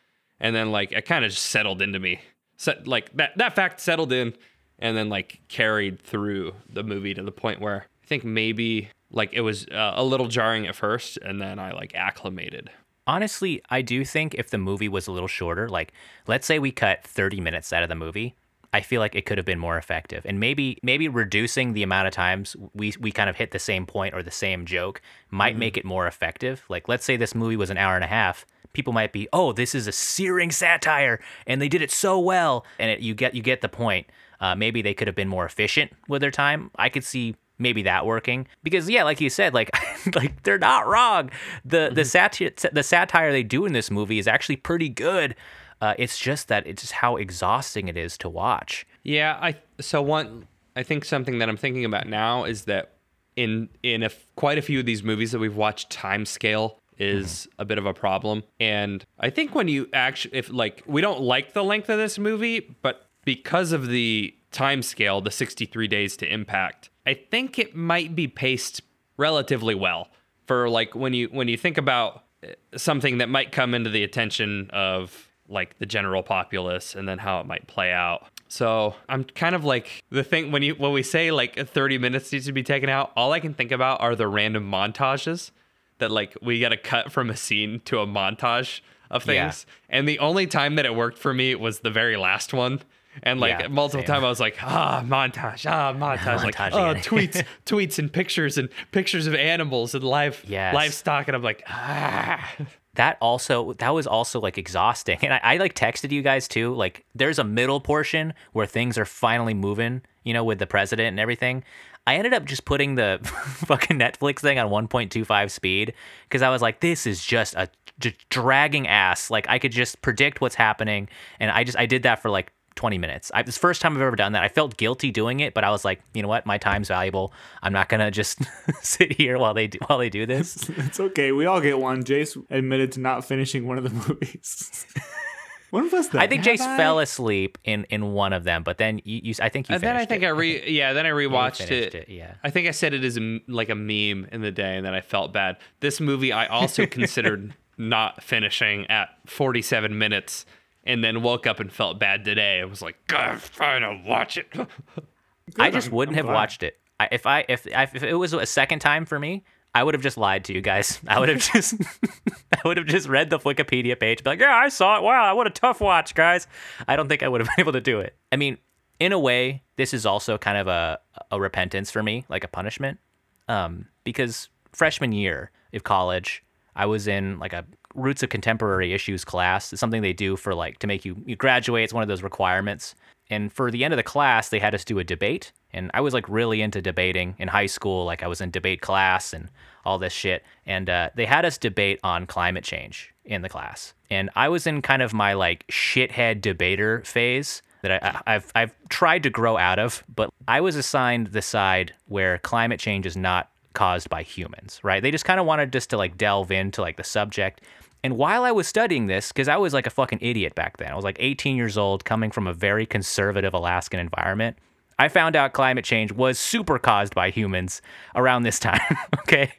and then like it kind of just settled into me. Set like that that fact settled in, and then like carried through the movie to the point where I think maybe like it was uh, a little jarring at first, and then I like acclimated. Honestly, I do think if the movie was a little shorter, like let's say we cut 30 minutes out of the movie, I feel like it could have been more effective. And maybe maybe reducing the amount of times we we kind of hit the same point or the same joke might make it more effective. Like let's say this movie was an hour and a half, people might be, "Oh, this is a searing satire and they did it so well." And it, you get you get the point. Uh, maybe they could have been more efficient with their time. I could see maybe that working because yeah like you said like (laughs) like they're not wrong the the satire the satire they do in this movie is actually pretty good uh, it's just that it's just how exhausting it is to watch Yeah, I so one I think something that I'm thinking about now is that in in a, quite a few of these movies that we've watched, time scale is a bit of a problem. And I think when you actually if like we don't like the length of this movie, but because of the time scale, the 63 days to impact, I think it might be paced relatively well for like when you when you think about uh, something that might come into the attention of like the general populace and then how it might play out. So I'm kind of like the thing when you when we say like 30 minutes needs to be taken out, all I can think about are the random montages that like we got to cut from a scene to a montage of Yeah. things. And the only time that it worked for me was the very last one. And like Yeah, multiple times I was like, ah, montage, ah, montage, like oh, (laughs) tweets, tweets and pictures and pictures of animals and live Yes. livestock. And I'm like, ah. That also that was also like exhausting. And I, I like texted you guys too like there's a middle portion where things are finally moving you know with the president and everything. I ended up just putting the (laughs) fucking netflix thing on 1.25 speed because i was like this is just a just dragging ass. Like i could just predict what's happening and i just i did that for like 20 minutes. I, it's the first time I've ever done that. I felt guilty doing it, but I was like, you know what? My time's valuable. I'm not gonna just (laughs) sit here while they do while they do this. (laughs) It's okay. We all get one. Jace admitted to not finishing one of the movies. (laughs) when was that? I think Have Jace I? fell asleep in in one of them, but then you, you I think you And then I finished think it. I re yeah, then I rewatched it. it, yeah. I think I said it as a, m- like a meme in the day, and then I felt bad. This movie I also considered not finishing at 47 minutes, and then woke up and felt bad today. I was like, God, I'm trying to watch it. (laughs) I just I'm- wouldn't I'm have glad. watched it. I, if I if I, if it was a second time for me, I would have just lied to you guys. (laughs) I would have just (laughs) I would have just read the Wikipedia page, be like, yeah, I saw it. Wow, what a tough watch, guys. I don't think I would have been able to do it. I mean, in a way, this is also kind of a a repentance for me, like a punishment, um, because freshman year of college, I was in like a roots of contemporary issues class. It's something they do for like to make you you graduate. It's one of those requirements. and for the end of the class, they had us do a debate. And I was like really into debating in high school. Like I was in debate class and all this shit. And uh, they had us debate on climate change in the class. And I was in kind of my like shithead debater phase that I, have I've tried to grow out of. But I was assigned the side where climate change is not caused by humans, right? They just kind of wanted just to like delve into like the subject. And while I was studying this, because I was like a fucking idiot back then, I was like 18 years old, coming from a very conservative Alaskan environment. I found out climate change was super caused by humans around this (laughs) time. okay.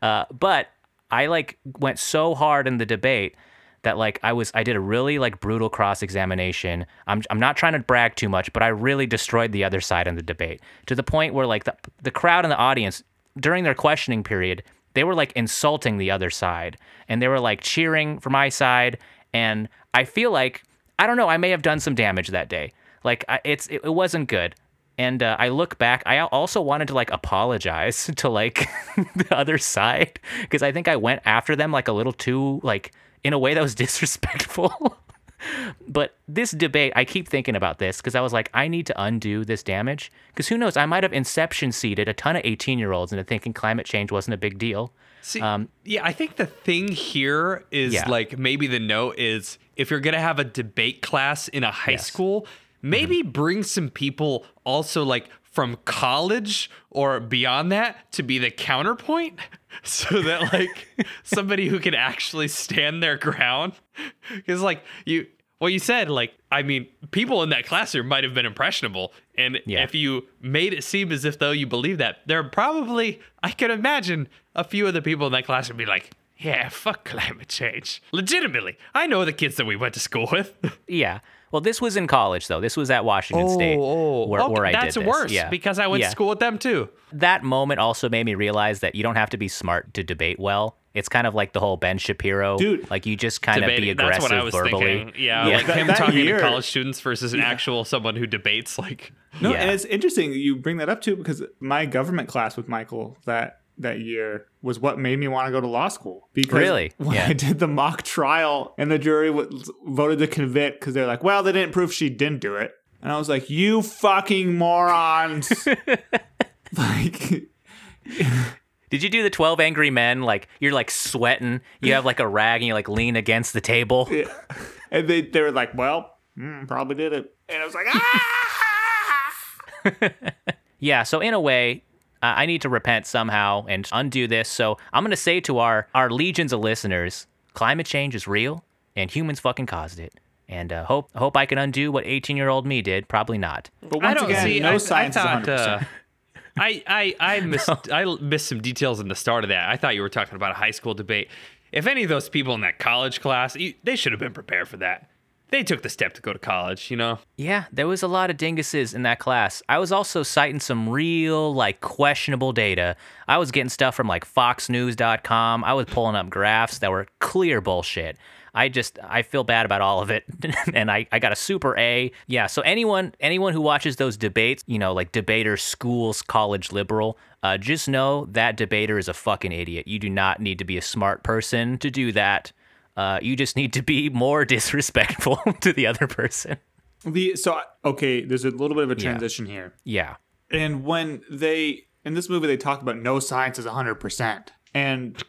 Uh, but I like went so hard in the debate that like I was I did a really like brutal cross examination. I'm I'm not trying to brag too much, but I really destroyed the other side in the debate to the point where like the the crowd and the audience during their questioning period they were like insulting the other side and they were like cheering for my side and i feel like i don't know i may have done some damage that day. Like I, it's it, it wasn't good. And uh, i look back i also wanted to like apologize (laughs) to like (laughs) the other side because i think i went after them like a little too like in a way that was (laughs) disrespectful but this debate, I keep thinking about this because I was like, I need to undo this damage. Because who knows, I might have inception seeded a ton of 18 year olds into thinking climate change wasn't a big deal. See, um, yeah, I think the thing here is yeah. like maybe the note is if you're going to have a debate class in a high yes. school, maybe mm-hmm. bring some people also like from college or beyond that to be the counterpoint (laughs) so that like somebody who can actually stand their ground. (laughs) Because like you well you said like i mean people in that classroom might have been impressionable. And yeah. if you made it seem as if though you believe that there are probably i can imagine a few of the people in that classroom be like yeah fuck climate change. Legitimately i know the kids that we went to school (laughs) with. Yeah well, this was in college though. This was at Washington oh, State, oh, where, okay, where I that's did this. worse yeah. because I went yeah. to school with them too. That moment also made me realize that you don't have to be smart to debate well. It's kind of like the whole Ben Shapiro, dude. Like you just kind of be aggressive that's what I was verbally. Thinking. Yeah, yeah, like him talking year, to college students versus an actual someone who debates. Like, no, and it's interesting you bring that up too because my government class with Michael that that year was what made me want to go to law school. Because really? (laughs) when yeah. I did the mock trial and the jury w- voted to convict because they're like, well, they didn't prove she didn't do it. And I was like, you fucking morons. (laughs) like. Did you do the 12 angry men? Like you're like sweating, you have like a rag and you like lean against the table. Yeah. And they, they were like, well, mm, probably did it. And I was like, ah! (laughs) yeah, so in a way, I need to repent somehow and undo this. So I'm going to say to our, our legions of listeners climate change is real and humans fucking caused it. And uh, hope hope I can undo what 18 year old me did. Probably not. But once again, see, no I, science I thought, is 100%. Uh, I, I, I (laughs) missed no. I missed some details in the start of that. I thought you were talking about a high school debate. If any of those people in that college class, they should have been prepared for that they took the step to go to college, you know? Yeah, there was a lot of dinguses in that class. I was also citing some real, like, questionable data. I was getting stuff from, like, FoxNews.com. I was pulling up graphs that were clear bullshit. I just I feel bad about all of it, (laughs) and I, I got a super A. Yeah, so anyone anyone who watches those debates, you know, like debater schools college liberal, uh, just know that debater is a fucking idiot. You do not need to be a smart person to do that. Uh, you just need to be more (laughs) disrespectful (laughs) to the other person. The so okay, there's a little bit of a transition yeah. here. Yeah. And when they in this movie they talk about no science is 100%. And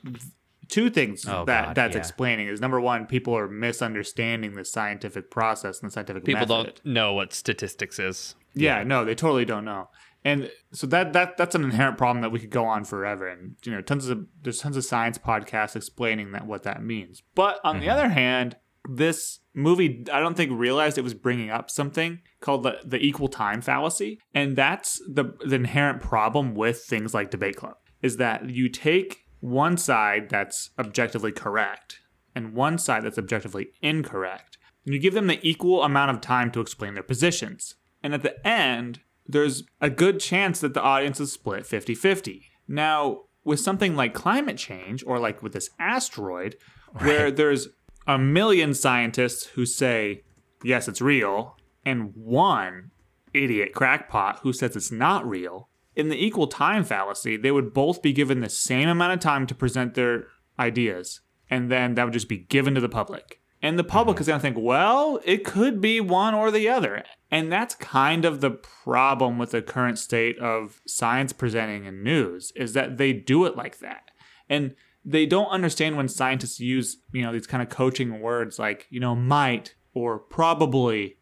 two things oh, that God, that's yeah. explaining is number one, people are misunderstanding the scientific process and the scientific people method. don't know what statistics is. Yeah, yeah, no, they totally don't know and so that that that's an inherent problem that we could go on forever. And you know tons of there's tons of science podcasts explaining that what that means. But on mm-hmm. the other hand this movie i don't think realized it was bringing up something called the, the equal time fallacy. And that's the, the inherent problem with things like debate club is that you take one side that's objectively correct and one side that's objectively incorrect and you give them the equal amount of time to explain their positions. And at the end there's a good chance that the audience is split 50 50. Now, with something like climate change, or like with this asteroid, right. where there's a million scientists who say, yes, it's real, and one idiot crackpot who says it's not real, in the equal time fallacy, they would both be given the same amount of time to present their ideas, and then that would just be given to the public. And the public is going to think, well, it could be one or the other. And that's kind of the problem with the current state of science presenting in news is that they do it like that. And they don't understand when scientists use, you know, these kind of coaching words like, you know, might or probably.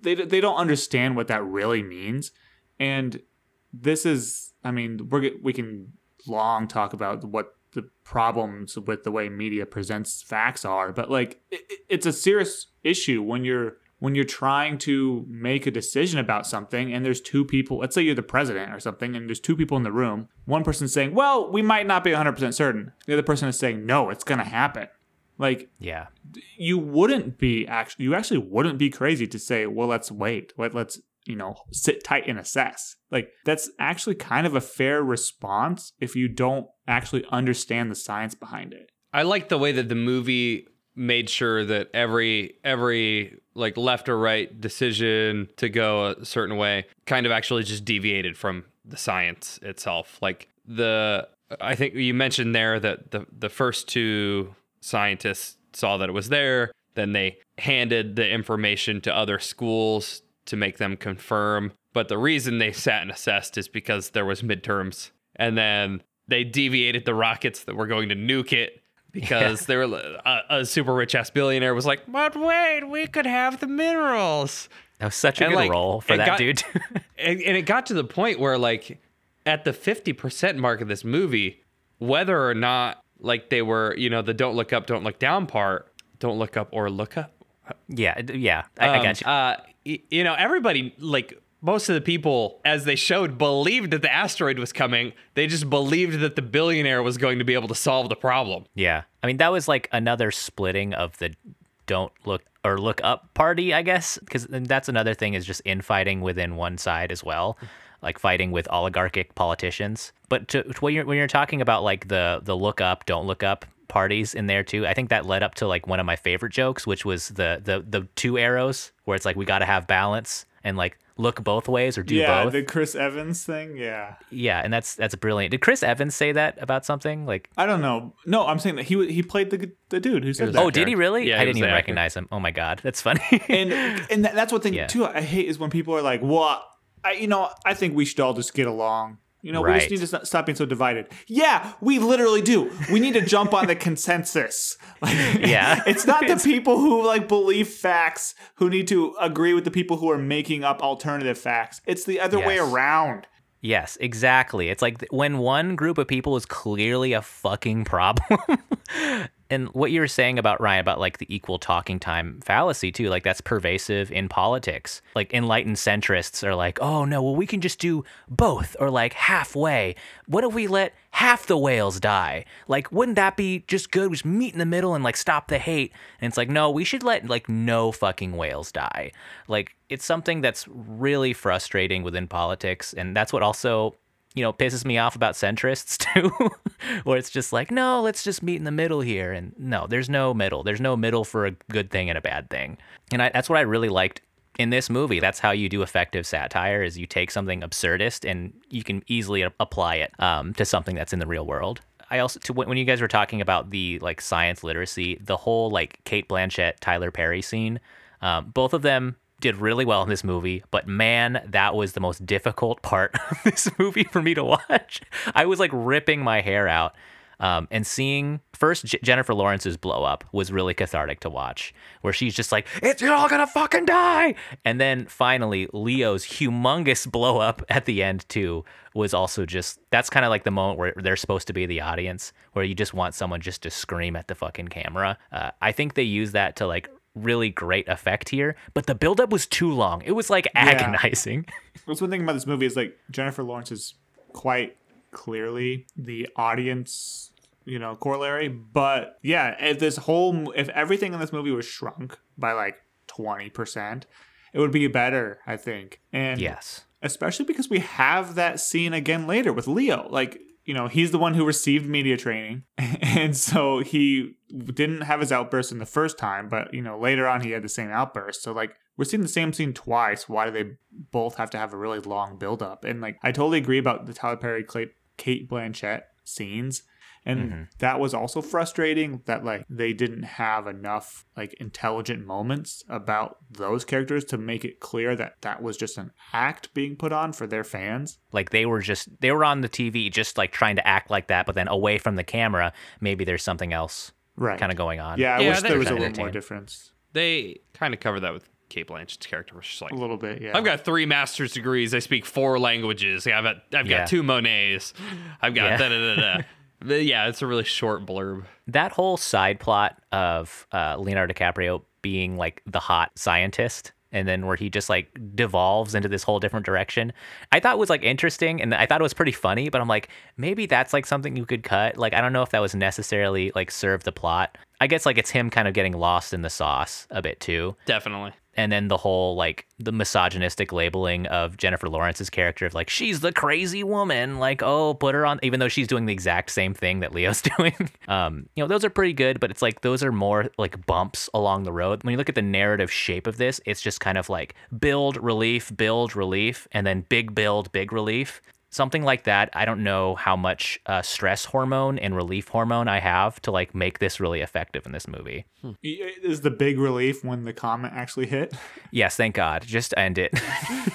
They, they don't understand what that really means. And this is, I mean, we're, we can long talk about what the problems with the way media presents facts are but like it, it's a serious issue when you're when you're trying to make a decision about something and there's two people let's say you're the president or something and there's two people in the room. One person's saying well we might not be 100% certain. The other person is saying no it's going to happen. Like Yeah. you wouldn't be actually you actually wouldn't be crazy to say well let's wait. Let, let's you know sit tight and assess like that's actually kind of a fair response if you don't actually understand the science behind it I like the way that the movie made sure that every every like left or right decision to go a certain way kind of actually just deviated from the science itself. Like the I think you mentioned there that the the first two scientists saw that it was there, then they handed the information to other schools to make them confirm. But the reason they sat and assessed is because there was midterms. And then they deviated the rockets that were going to nuke it because (laughs) they were a, a super rich ass billionaire was like, but wait, we could have the minerals. That was such a And, good like, role for that got- dude. (laughs) And, and it got to the point where, like, at the 50% mark of this movie, whether or not, like, they were, you know, the don't look up, don't look down part, don't look up or look up. yeah, yeah. I, I Um, got you. Uh, you know, everybody like most of the people, as they showed, believed that the asteroid was coming. They just believed that the billionaire was going to be able to solve the problem. Yeah. I mean, that was like another splitting of the don't look or look up party, I guess, because that's another thing is just infighting within one side as well, like fighting with oligarchic politicians. But to, to when you're when you're talking about like the the look up, don't look up parties in there too, I think that led up to like one of my favorite jokes, which was the the the two arrows where it's like we got to have balance and like look both ways or do yeah both. the chris evans thing yeah yeah, and that's that's brilliant. Did Chris Evans say that about something like? i don't know no i'm saying that he he played the the dude who said that Oh, did he really? Yeah, I he didn't even the actor. recognize him. Oh my god, that's funny. and and that's what thing (laughs) Yeah. too I hate is when people are like, "Well, I, you know, I think we should all just get along." You know, we just need to stop being so divided. Yeah, we literally do. We need to jump on the (laughs) consensus. (laughs) Like, Yeah. it's not the people who like believe facts who need to agree with the people who are making up alternative facts. It's the other way around. Yes, exactly. It's like when one group of people is clearly a fucking problem. (laughs) and what you were saying about Ryan about like the equal talking time fallacy too, like that's pervasive in politics. Like enlightened centrists are like, "Oh no, well we can just do both or like halfway. What if we let half the whales die? Like wouldn't that be just good? We Just meet in the middle and like stop the hate." And it's like, "No, we should let like no fucking whales die." Like it's something that's really frustrating within politics and that's what also you know pisses me off about centrists (laughs) too where it's just like no let's just meet in the middle here. And no there's no middle. There's no middle for a good thing and a bad thing. And I, that's what i really liked in this movie. That's how you do effective satire is you take something absurdist and you can easily apply it um, to something that's in the real world. I also to when you guys were talking about the like science literacy, the whole like Cate Blanchett Tyler Perry scene, um, both of them did really well in this movie, but man, that was the most difficult part (laughs) of this movie for me to watch. I was like ripping my hair out. Um, and seeing first J- Jennifer Lawrence's blow up was really cathartic to watch, where she's just like, "It's you're all gonna fucking die," and then finally Leo's humongous blow up at the end too was also just that's kind of like the moment where they're supposed to be the audience, where you just want someone just to scream at the fucking camera. Uh, I think they use that to like really great effect here, but the buildup was too long. It was like agonizing. (laughs) What's one thing about this movie is like Jennifer Lawrence is quite clearly the audience, you know, corollary. But yeah, if this whole if everything in this movie was shrunk by like twenty percent, it would be better, I think. And Yes. especially because we have that scene again later with Leo. Like, you know, he's the one who received media training. (laughs) And so he didn't have his outburst in the first time, but, you know, later on he had the same outburst. So, like, we're seeing the same scene twice. Why do they both have to have a really long buildup? And, like, I totally agree about the Tyler Perry, Cate Blanchett scenes. And mm-hmm. that was also frustrating that like they didn't have enough like intelligent moments about those characters to make it clear that that was just an act being put on for their fans. Like they were just they were on the TV just like trying to act like that, but then away from the camera, maybe there's something else Right. kind of going on. Yeah, I Yeah, wish there was a little more difference. They kind of cover that with Cate Blanchett's character, where she's like, A little bit, yeah. I've got three master's degrees. I speak four languages. I've got, I've got Yeah. two Monets. I've got Yeah. da da da da. (laughs) Yeah, it's a really short blurb. That whole side plot of uh, Leonardo DiCaprio being like the hot scientist and then where he just like devolves into this whole different direction. I thought was like interesting and I thought it was pretty funny, but I'm like maybe that's like something you could cut. Like I don't know if that was necessarily like serve the plot. I guess like it's him kind of getting lost in the sauce a bit too. Definitely. And then the whole like the misogynistic labeling of Jennifer Lawrence's character of like she's the crazy woman like oh put her on even though she's doing the exact same thing that Leo's (laughs) doing. Um you know those are pretty good but it's like those are more like bumps along the road. When you look at the narrative shape of this it's just kind of like build relief build relief and then big build big relief something like that i don't know how much uh, stress hormone and relief hormone i have to like make this really effective in this movie Is the big relief when the comment actually hit? yes thank god just end it (laughs)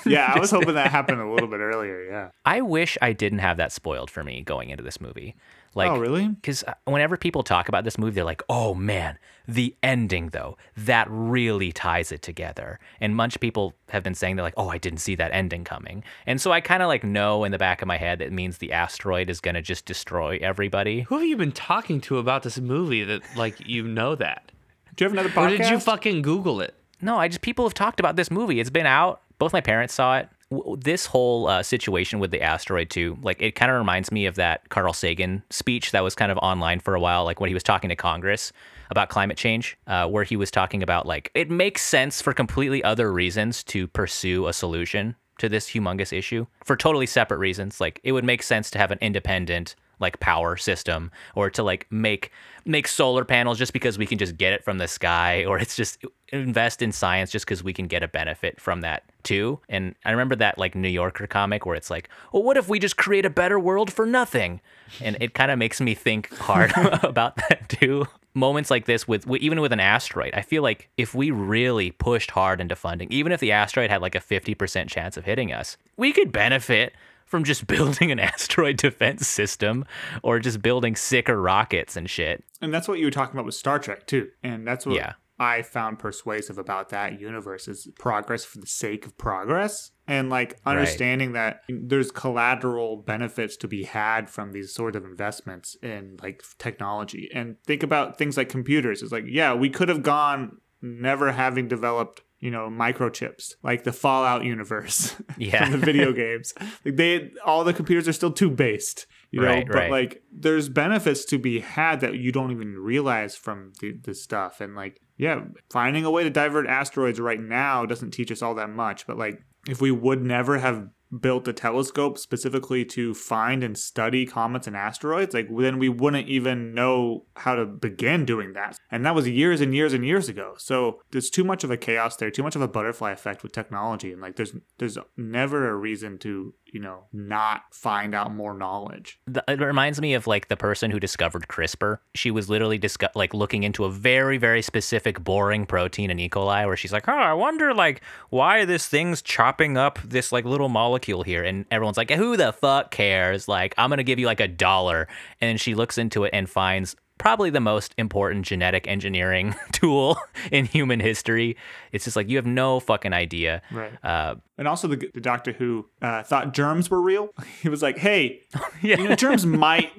Yeah, I was hoping that happened a little bit earlier. Yeah. I wish I didn't have that spoiled for me going into this movie. Like, oh, really? Because uh, whenever people talk about this movie, they're like, "Oh man, the ending though, that really ties it together." And much people have been saying they're like, "Oh, I didn't see that ending coming," and so I kind of like know in the back of my head that it means the asteroid is gonna just destroy everybody. Who have you been talking to about this movie that like you know that? Do you have another podcast? Or podcast? did you fucking Google it? No, I just people have talked about this movie. It's been out. Both my parents saw it. This whole uh, situation with the asteroid too, like it kind of reminds me of that Carl Sagan speech that was kind of online for a while, like when he was talking to Congress about climate change, uh, where he was talking about like it makes sense for completely other reasons to pursue a solution to this humongous issue for totally separate reasons. Like it would make sense to have an independent like power system or to like make make solar panels just because we can just get it from the sky or it's just invest in science just because we can get a benefit from that too and i remember that like new yorker comic where it's like well what if we just create a better world for nothing and it kind of makes me think hard (laughs) about that too moments like this with even with an asteroid i feel like if we really pushed hard into funding even if the asteroid had like a 50% chance of hitting us we could benefit from just (laughs) building an asteroid defense system or just building sicker rockets and shit. And that's what you were talking about with Star Trek too. And that's what Yeah. I found persuasive about that universe is progress for the sake of progress. And like understanding that there's collateral benefits to be had from these sort of investments in like technology. And think about things like computers. It's like, yeah, we could have gone never having developed you know microchips like the fallout universe (laughs) Yeah. from the video (laughs) games like they all the computers are still too based you know Right, but right. like there's benefits to be had that you don't even realize from the, this stuff. And like yeah finding a way to divert asteroids right now doesn't teach us all that much. But like if we would never have built a telescope specifically to find and study comets and asteroids like then we wouldn't even know how to begin doing that. And that was years and years and years ago. So there's too much of a chaos there too much of a butterfly effect with technology. And like there's there's never a reason to you know not find out more knowledge It reminds me of like the person who discovered CRISPR. She was literally disco- like looking into a very, very specific, boring protein in E. coli, where she's like, "Oh, I wonder like why this thing's chopping up this like little molecule here," and everyone's like, "Who the fuck cares?" Like, I'm gonna give you like a dollar, and she looks into it and finds probably the most important genetic engineering (laughs) tool in human history. It's just like you have no fucking idea. Right. Uh, and also the, the doctor who uh, thought germs were real (laughs) he was like hey (laughs) yeah. you know, germs might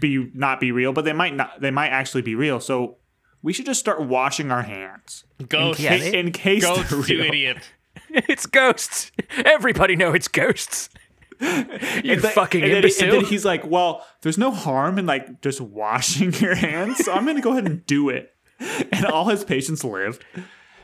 be not be real but they might not they might actually be real so we should just start washing our hands Ghost. Yeah, in, they- in case Ghost, they're you idiot. it's ghosts. Everybody know it's ghosts. (laughs) You And fucking and then, and then he's like, "Well, there's no harm in like just washing your hands, so I'm gonna go ahead and do it." (laughs) And all his patients lived.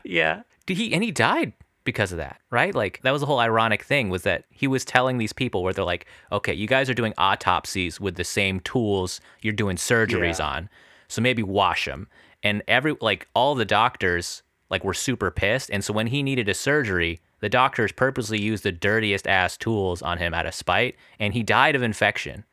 yeah. Did he and he died because of that, right? Like that was the whole ironic thing was that he was telling these people where they're like, "Okay, you guys are doing autopsies with the same tools you're doing surgeries Yeah. on. So maybe wash them." And every like all the doctors like were super pissed, and so when he needed a surgery, the doctors purposely used the dirtiest ass tools on him out of spite, and he died of infection.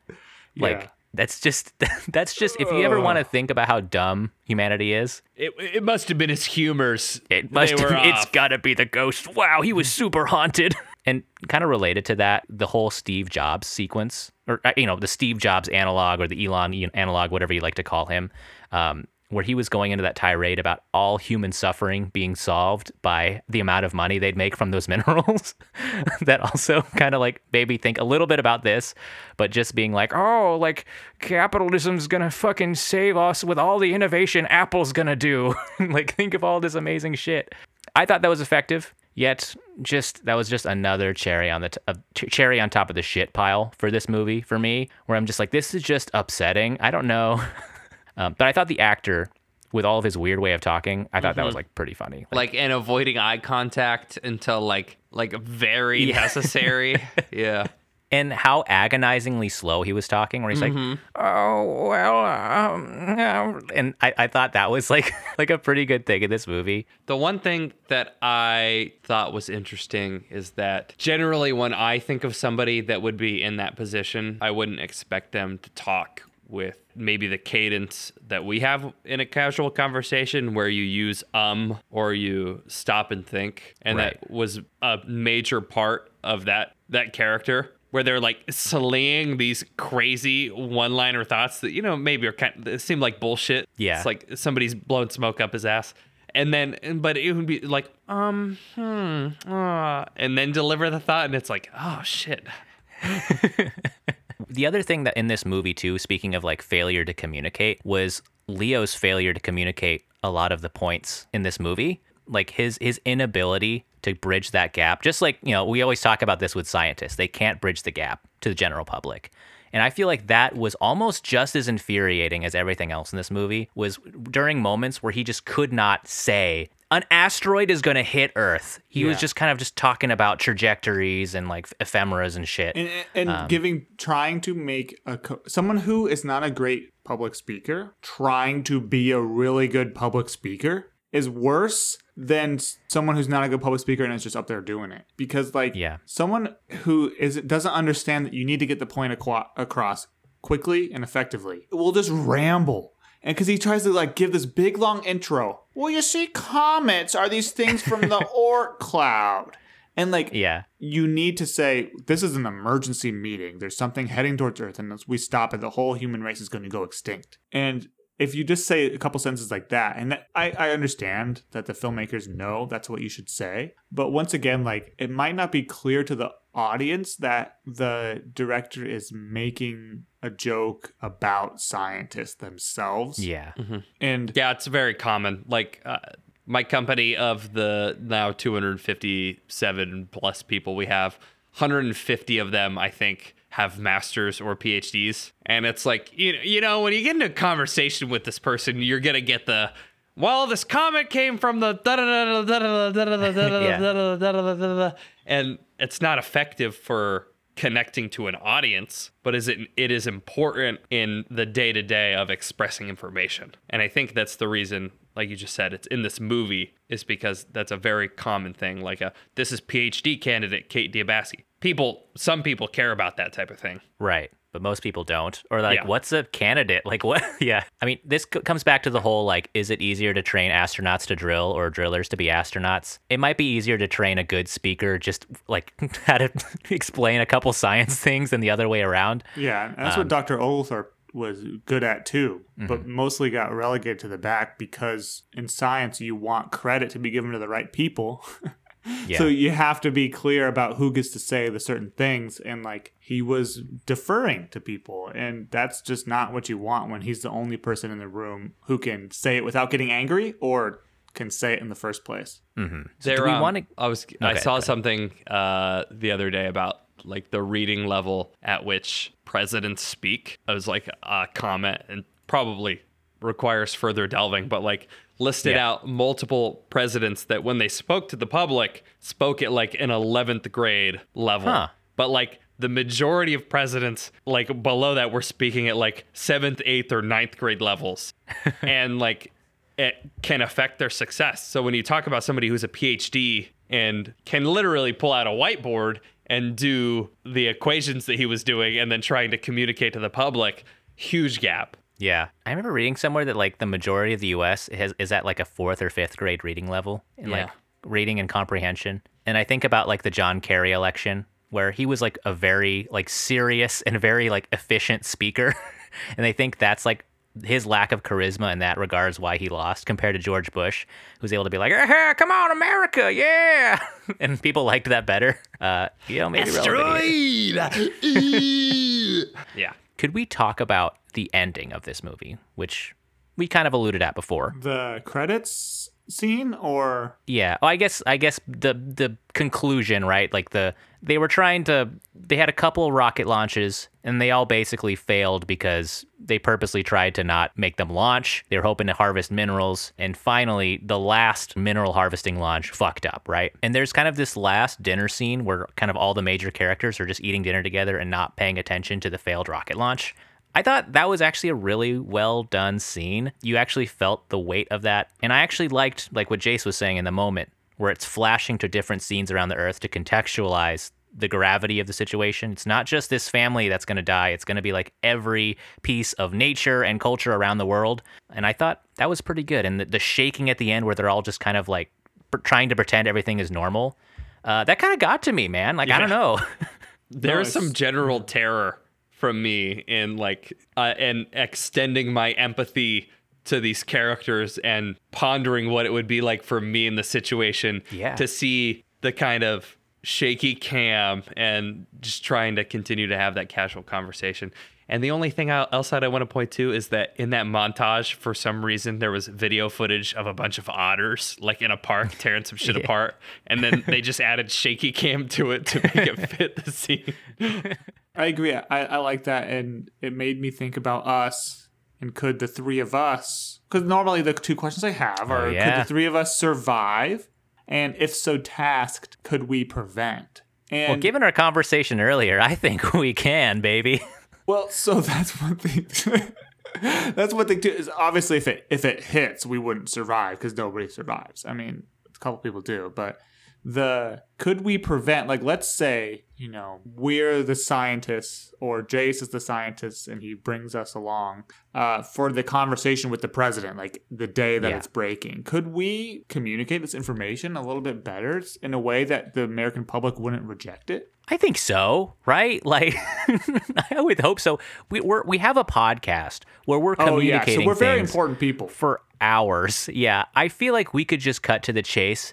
Like Yeah. That's just (laughs) that's just if you ever want to think about how dumb humanity is, It, it must have been his humors. it must were it's off. got to be the ghost. Wow, he was super haunted. (laughs) And kind of related to that, the whole Steve Jobs sequence, or uh, you know, the Steve Jobs analog or the Elon analog, whatever you like to call him, um, where he was going into that tirade about all human suffering being solved by the amount of money they'd make from those (laughs) minerals. that also kind of like made me think a little bit about this, but just being like, oh, like capitalism's gonna fucking save us with all the innovation Apple's gonna do. (laughs) like, think of all this amazing shit. I thought that was effective. Yet, just that was just another cherry on the uh, ch- cherry on top of the shit pile for this movie for me, where I'm just like, this is just upsetting. I don't know, (laughs) um, but I thought the actor, with all of his weird way of talking, I thought that was like pretty funny. Like, like and avoiding eye contact until like like very Yeah. necessary. (laughs) yeah. and how agonizingly slow he was talking, where he's like, "Oh well," um," and I, I thought that was like (laughs) like a pretty good thing in this movie. The one thing that I thought was interesting is that generally when I think of somebody that would be in that position, I wouldn't expect them to talk with maybe the cadence that we have in a casual conversation where you use um or you stop and think and Right. that was a major part of that that character where they're like slaying these crazy one-liner thoughts that you know maybe are kind of, seem like bullshit Yeah. it's like somebody's blowing smoke up his ass and then but it would be like um hmm uh, and then deliver the thought and it's like oh shit (laughs) The other thing that in this movie too, speaking of like failure to communicate, was Leo's failure to communicate a lot of the points in this movie. Like his his inability to bridge that gap. Just like, you know, we always talk about this with scientists. They can't bridge the gap to the general public. And I feel like that was almost just as infuriating as everything else in this movie was during moments where he just could not say an asteroid is going to hit Earth. He was just kind of just talking about trajectories and like ephemeras and shit. and, and Um, giving trying to make a someone who is not a great public speaker trying to be a really good public speaker is worse than someone who's not a good public speaker and is just up there doing it because like Yeah. someone who is doesn't understand that you need to get the point aqua- across quickly and effectively will just ramble and because he tries to like give this big long intro well you see comets are these things from the (laughs) Oort cloud and like yeah. you need to say this is an emergency meeting. There's something heading towards Earth, and if we stop it, the whole human race is going to go extinct. And if you just say a couple sentences like that, and that, I, I understand that the filmmakers know that's what you should say, but once again, like it might not be clear to the audience that the director is making a joke about scientists themselves. Yeah. And Yeah, it's very common. Like uh, my company of the now 257 plus people we have, 150 of them I think have masters or PhDs. And it's like, you know, you know, when you get into a conversation with this person, you're gonna get the well, this comet came from the and it's not effective for connecting to an audience, but is it it is important in the day to day of expressing information. And I think that's the reason, like you just said, it's in this movie is because that's a very common thing. Like a this is PhD candidate Kate Dibiasky. People some people care about that type of thing. Right. But most people don't. Or like, Yeah. what's a candidate? Like, what? (laughs) Yeah. I mean, this c- comes back to the whole like, is it easier to train astronauts to drill or drillers to be astronauts? It might be easier to train a good speaker, just like (laughs) how to (laughs) explain a couple science things than the other way around. Yeah, and that's what um, Dr. Oglethorpe was good at too, but mm-hmm. mostly got relegated to the back because in science you want credit to be given to the right people. Yeah. So you have to be clear about who gets to say the certain things and like he was deferring to people and that's just not what you want when he's the only person in the room who can say it without getting angry or can say it in the first place. There, do we um, wanna- I was. I saw go something uh, the other day about like the reading level at which presidents speak. It was like a comment, and probably requires further delving, but like listed Yeah. out multiple presidents that when they spoke to the public spoke at like an 11th grade level, Huh. but like. The majority of presidents, like below that, were speaking at like seventh, eighth, or ninth grade levels. (laughs) and like it can affect their success. So when you talk about somebody who's a PhD and can literally pull out a whiteboard and do the equations that he was doing and then trying to communicate to the public, huge gap. Yeah. I remember reading somewhere that like the majority of the US has, is at like a fourth or fifth grade reading level in like reading and comprehension. And I think about like the John Kerry election where he was like a very like serious and very like efficient speaker. (laughs) and I think that's like his lack of charisma in that regards why he lost compared to George Bush, who's able to be like, "Eh, come on, America, yeah, (laughs) and people liked that better. Uh, you know, maybe here. (laughs) Yeah. Could we talk about the ending of this movie, which we kind of alluded at before? The credits scene or Yeah. Oh, I guess I guess the the conclusion, right? Like the they were trying to they had a couple of rocket launches and they all basically failed because they purposely tried to not make them launch. They were hoping to harvest minerals and finally the last mineral harvesting launch fucked up, right? And there's kind of this last dinner scene where kind of all the major characters are just eating dinner together and not paying attention to the failed rocket launch. I thought that was actually a really well done scene. You actually felt the weight of that. And I actually liked like what Jace was saying in the moment where it's flashing to different scenes around the earth to contextualize the gravity of the situation. It's not just this family that's going to die. It's going to be like every piece of nature and culture around the world. And I thought that was pretty good. And the, the shaking at the end where they're all just kind of like pr- trying to pretend everything is normal. Uh, that kind of got to me, man. Like, I don't know. (laughs) There's some general terror from me in like uh, and extending my empathy to these characters and pondering what it would be like for me in the situation Yeah. to see the kind of shaky cam and just trying to continue to have that casual conversation. And the only thing else that I want to point to is that in that montage, for some reason, there was video footage of a bunch of otters, like in a park, tearing some shit (laughs) apart. And then they just added shaky cam to it to make it (laughs) fit the scene. I agree. I, I like that, and it made me think about us and could the three of us? Because normally the two questions I have are: Oh, yeah. Could the three of us survive? And if so tasked, could we prevent? And well, given our conversation earlier, I think (laughs) we can, baby. well, so (laughs) that's one thing. (laughs) that's one thing too. Is obviously if it if it hits, we wouldn't survive because nobody survives. I mean, a couple people do, but the could we prevent like let's say you know we're the scientists or jace is the scientist and he brings us along uh, for the conversation with the president like the day that Yeah. it's breaking could we communicate this information a little bit better in a way that the american public wouldn't reject it I think so, right? (laughs) Like, I would hope so. We we're, we have a podcast where we're oh yeah communicating so we're very important people for hours. Yeah, I feel like we could just cut to the chase.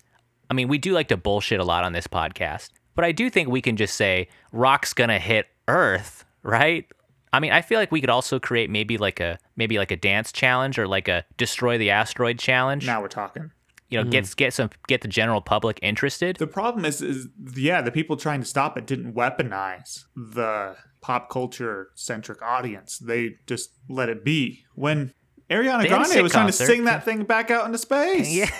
I mean, we do like to bullshit a lot on this podcast, but I do think we can just say rock's gonna hit Earth, right? I mean, I feel like we could also create maybe like a maybe like a dance challenge or like a destroy the asteroid challenge. now we're talking You know, get mm. get some get the general public interested. The problem is, is yeah, the people trying to stop it didn't weaponize the pop culture centric audience. They just let it be. When Ariana They had a Grande sick was trying concert. to sing that thing back out into space. Yeah. (laughs)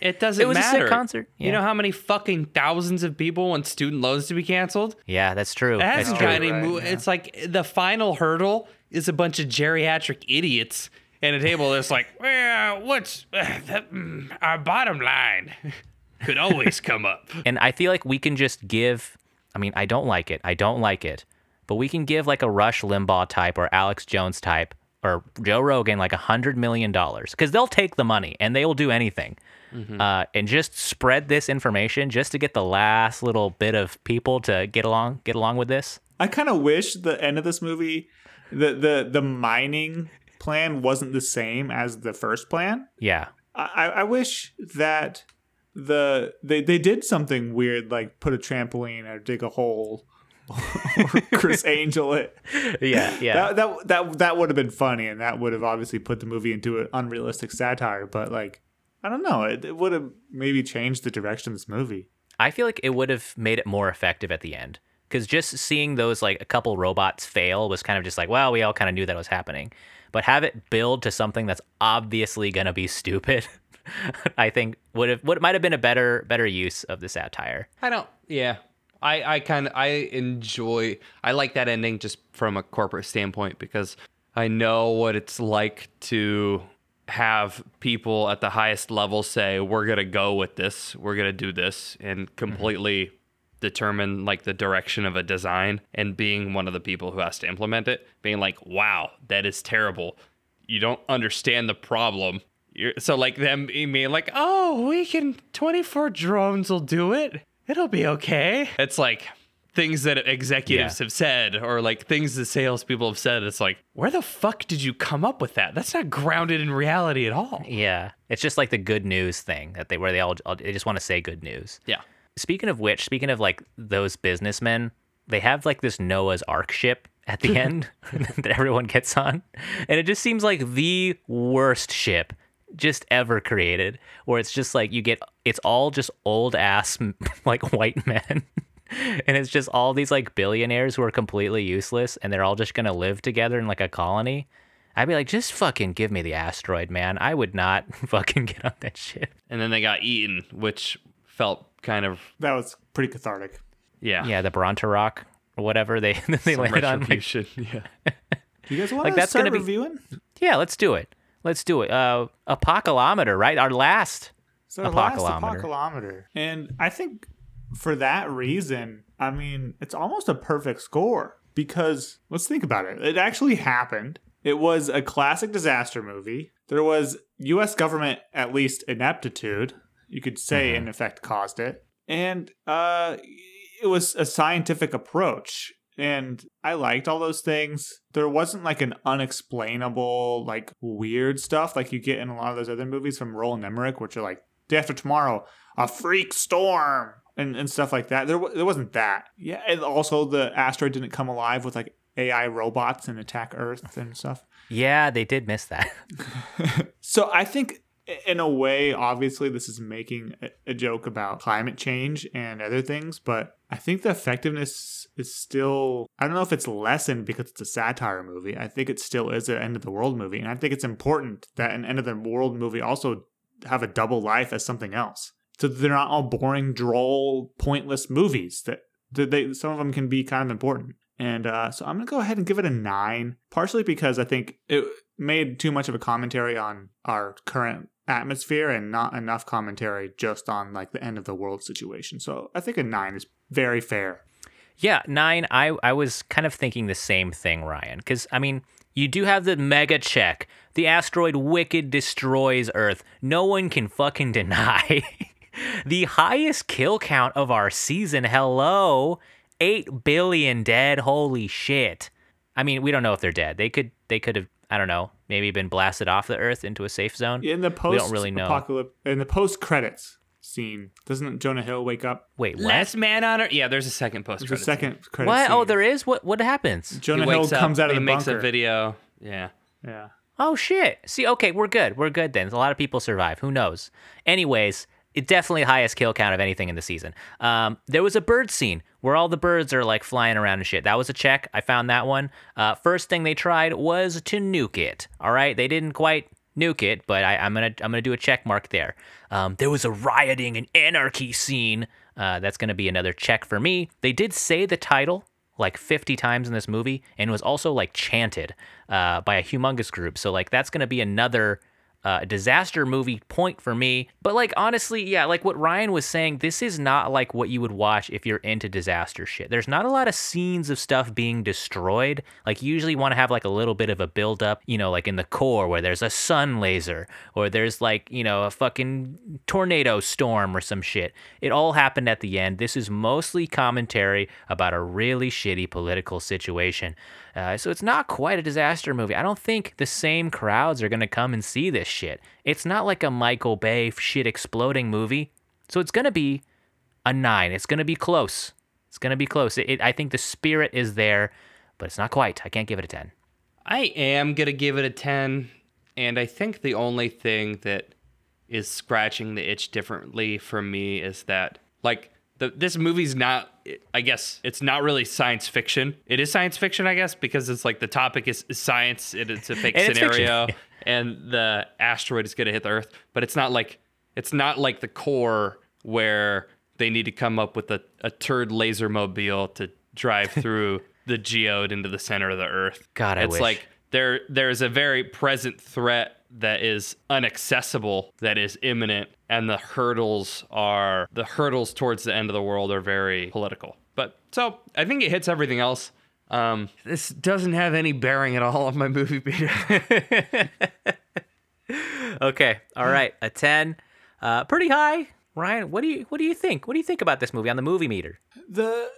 It doesn't It was a sick matter. concert, You know how many fucking thousands of people want student loans to be canceled? Yeah, that's true. It That's hasn't true. got any right, mo- yeah. It's like the final hurdle is a bunch of geriatric idiots at a table that's like, (laughs) well, what's uh, (sighs) that, mm, our bottom line (laughs) could always come up. And I feel like we can just give. I mean, I don't like it. I don't like it. But we can give like a Rush Limbaugh type or Alex Jones type or Joe Rogan like a hundred million dollars because they'll take the money and they will do anything. Uh, and just spread this information just to get the last little bit of people to get along get along with this. I kind of wish the end of this movie, the the the mining plan wasn't the same as the first plan. Yeah. I, I wish that the they, they did something weird like put a trampoline or dig a hole or (laughs) Criss Angel it. Yeah. Yeah. That, that that that would have been funny and that would have obviously put the movie into an unrealistic satire, but like I don't know, it, it would have maybe changed the direction of this movie. I feel like it would have made it more effective at the end. Because just seeing those like a couple robots fail was kind of just like, well, we all kind of knew that was happening. But have it build to something that's obviously gonna be (laughs) stupid, (laughs) I think would have what might have been a better better use of the satire. I don't. Yeah, I I kind of I enjoy. I like that ending just from a corporate standpoint because I know what it's like to have people at the highest level say we're gonna go with this, we're gonna do this, and mm-hmm. completely determine like the direction of a design and being one of the people who has to implement it being like wow that is terrible. You don't understand the problem. You're, so like them being like oh we can 24 drones will do it it'll be okay. It's like things that executives Yeah. have said or like things that salespeople have said. It's like where the fuck did you come up with that? That's not grounded in reality at all. Yeah, it's just like the good news thing that they where they all they just want to say good news. yeah. Speaking of which, speaking of like those businessmen, they have like this Noah's Ark ship at the (laughs) end (laughs) that everyone gets on, and it just seems like the worst ship just ever created. Where it's just like you get it's all just old ass (laughs) like white men. And it's just all these like billionaires who are completely useless and they're all just gonna live together in like a colony. I'd be like, just fucking give me the asteroid, man. I would not (laughs) fucking get on that ship. and then they got eaten which felt kind of That was pretty cathartic. yeah Yeah, the Bronteroc or whatever they (laughs) they Some landed on. Like, yeah. Do you guys want Like, to that's start gonna be- reviewing? yeah, let's do it. Let's do it. Uh, apocalypse, right? Our last. So our last Apocalypse. apocalypse. And I think for that reason, I mean, it's almost a perfect score because let's think about it. It actually happened. It was a classic disaster movie. There was US government at least ineptitude, you could say in effect caused it. And uh it was a scientific approach and I liked all those things. There wasn't like an unexplainable, like weird stuff like you get in a lot of those other movies from Roland Emmerich, which are like Day After Tomorrow, a freak storm, and, and stuff like that. There, there wasn't that. Yeah, and also the asteroid didn't come alive with like AI robots and attack Earth and stuff. Yeah, they did miss that. (laughs) So I think, in a way, obviously, this is making a, joke about climate change and other things, but I think the effectiveness is still. I don't know if it's lessened because it's a satire movie. I think it still is an end of the world movie, and I think it's important that an end of the world movie also have a double life as something else, so they're not all boring, droll, pointless movies. That they some of them can be kind of important. And uh, so I'm gonna go ahead and give it a nine, partially because I think it made too much of a commentary on our current atmosphere and not enough commentary just on like the end of the world situation. So I think a nine is very fair. Yeah, nine. I I was kind of thinking the same thing, Ryan. Because I mean, you do have the mega check. The asteroid wicked destroys Earth. No one can fucking (laughs) deny. the highest kill count of our season. Hello, eight billion dead. Holy shit. I mean, we don't know if they're dead. They could they could have I don't know maybe been blasted off the Earth into a safe zone. In the post, We post don't really know. apocalypse in the post credits scene, doesn't Jonah Hill wake up? Wait, what? Last man on Earth. Yeah, there's a second post. Credits. There's a second credit What? Oh, scene. Oh, there is. What? What happens? Jonah Hill wakes comes up, out of he the makes bunker. a video. Yeah. Yeah. Oh shit. See, okay, we're good. We're good then. A lot of people survive. Who knows? Anyways, it definitely highest kill count of anything in the season. Um, there was a bird scene where all the birds are like flying around and shit. That was a check. I found that one. Uh, first thing they tried was to nuke it. All right, they didn't quite nuke it, but I, I'm gonna I'm gonna do a check mark there. Um, there was a rioting and anarchy scene. Uh, that's gonna be another check for me. They did say the title like 50 times in this movie and was also like chanted uh, by a humongous group. So like that's gonna be another uh, disaster movie point for me. But like honestly, yeah, like what Ryan was saying, this is not like what you would watch if you're into disaster shit. There's not a lot of scenes of stuff being destroyed. Like you usually want to have like a little bit of a build up, you know, like in the core where there's a sun laser or there's like, you know, a fucking tornado storm or some shit. It all happened at the end. This is mostly commentary about a really shitty political situation. Uh, so it's not quite a disaster movie. I don't think the same crowds are going to come and see this shit. It's not like a Michael Bay shit exploding movie. So it's going to be a nine. It's going to be close. It's going to be close. It, it, I think the spirit is there, but it's not quite. I can't give it a 10. I am gonna give it a ten, and I think the only thing that is scratching the itch differently for me is that like the, this movie's not i guess it's not really science fiction. It is science fiction i guess because it's like the topic is, is science. And it's a fake And scenario (laughs) and the asteroid is going to hit the earth. But it's not like it's not like the core where they need to come up with a, a turd laser mobile to drive (laughs) through the geode into the center of the earth. God, I it's wish. like there there's a very present threat that is inaccessible that is imminent and the hurdles are the hurdles towards the end of the world are very political but so i think it hits everything else um, this doesn't have any bearing at all on my movie meter (laughs) okay, all right, a ten, uh, pretty high. Ryan, what do you what do you think? What do you think about this movie on the movie meter? the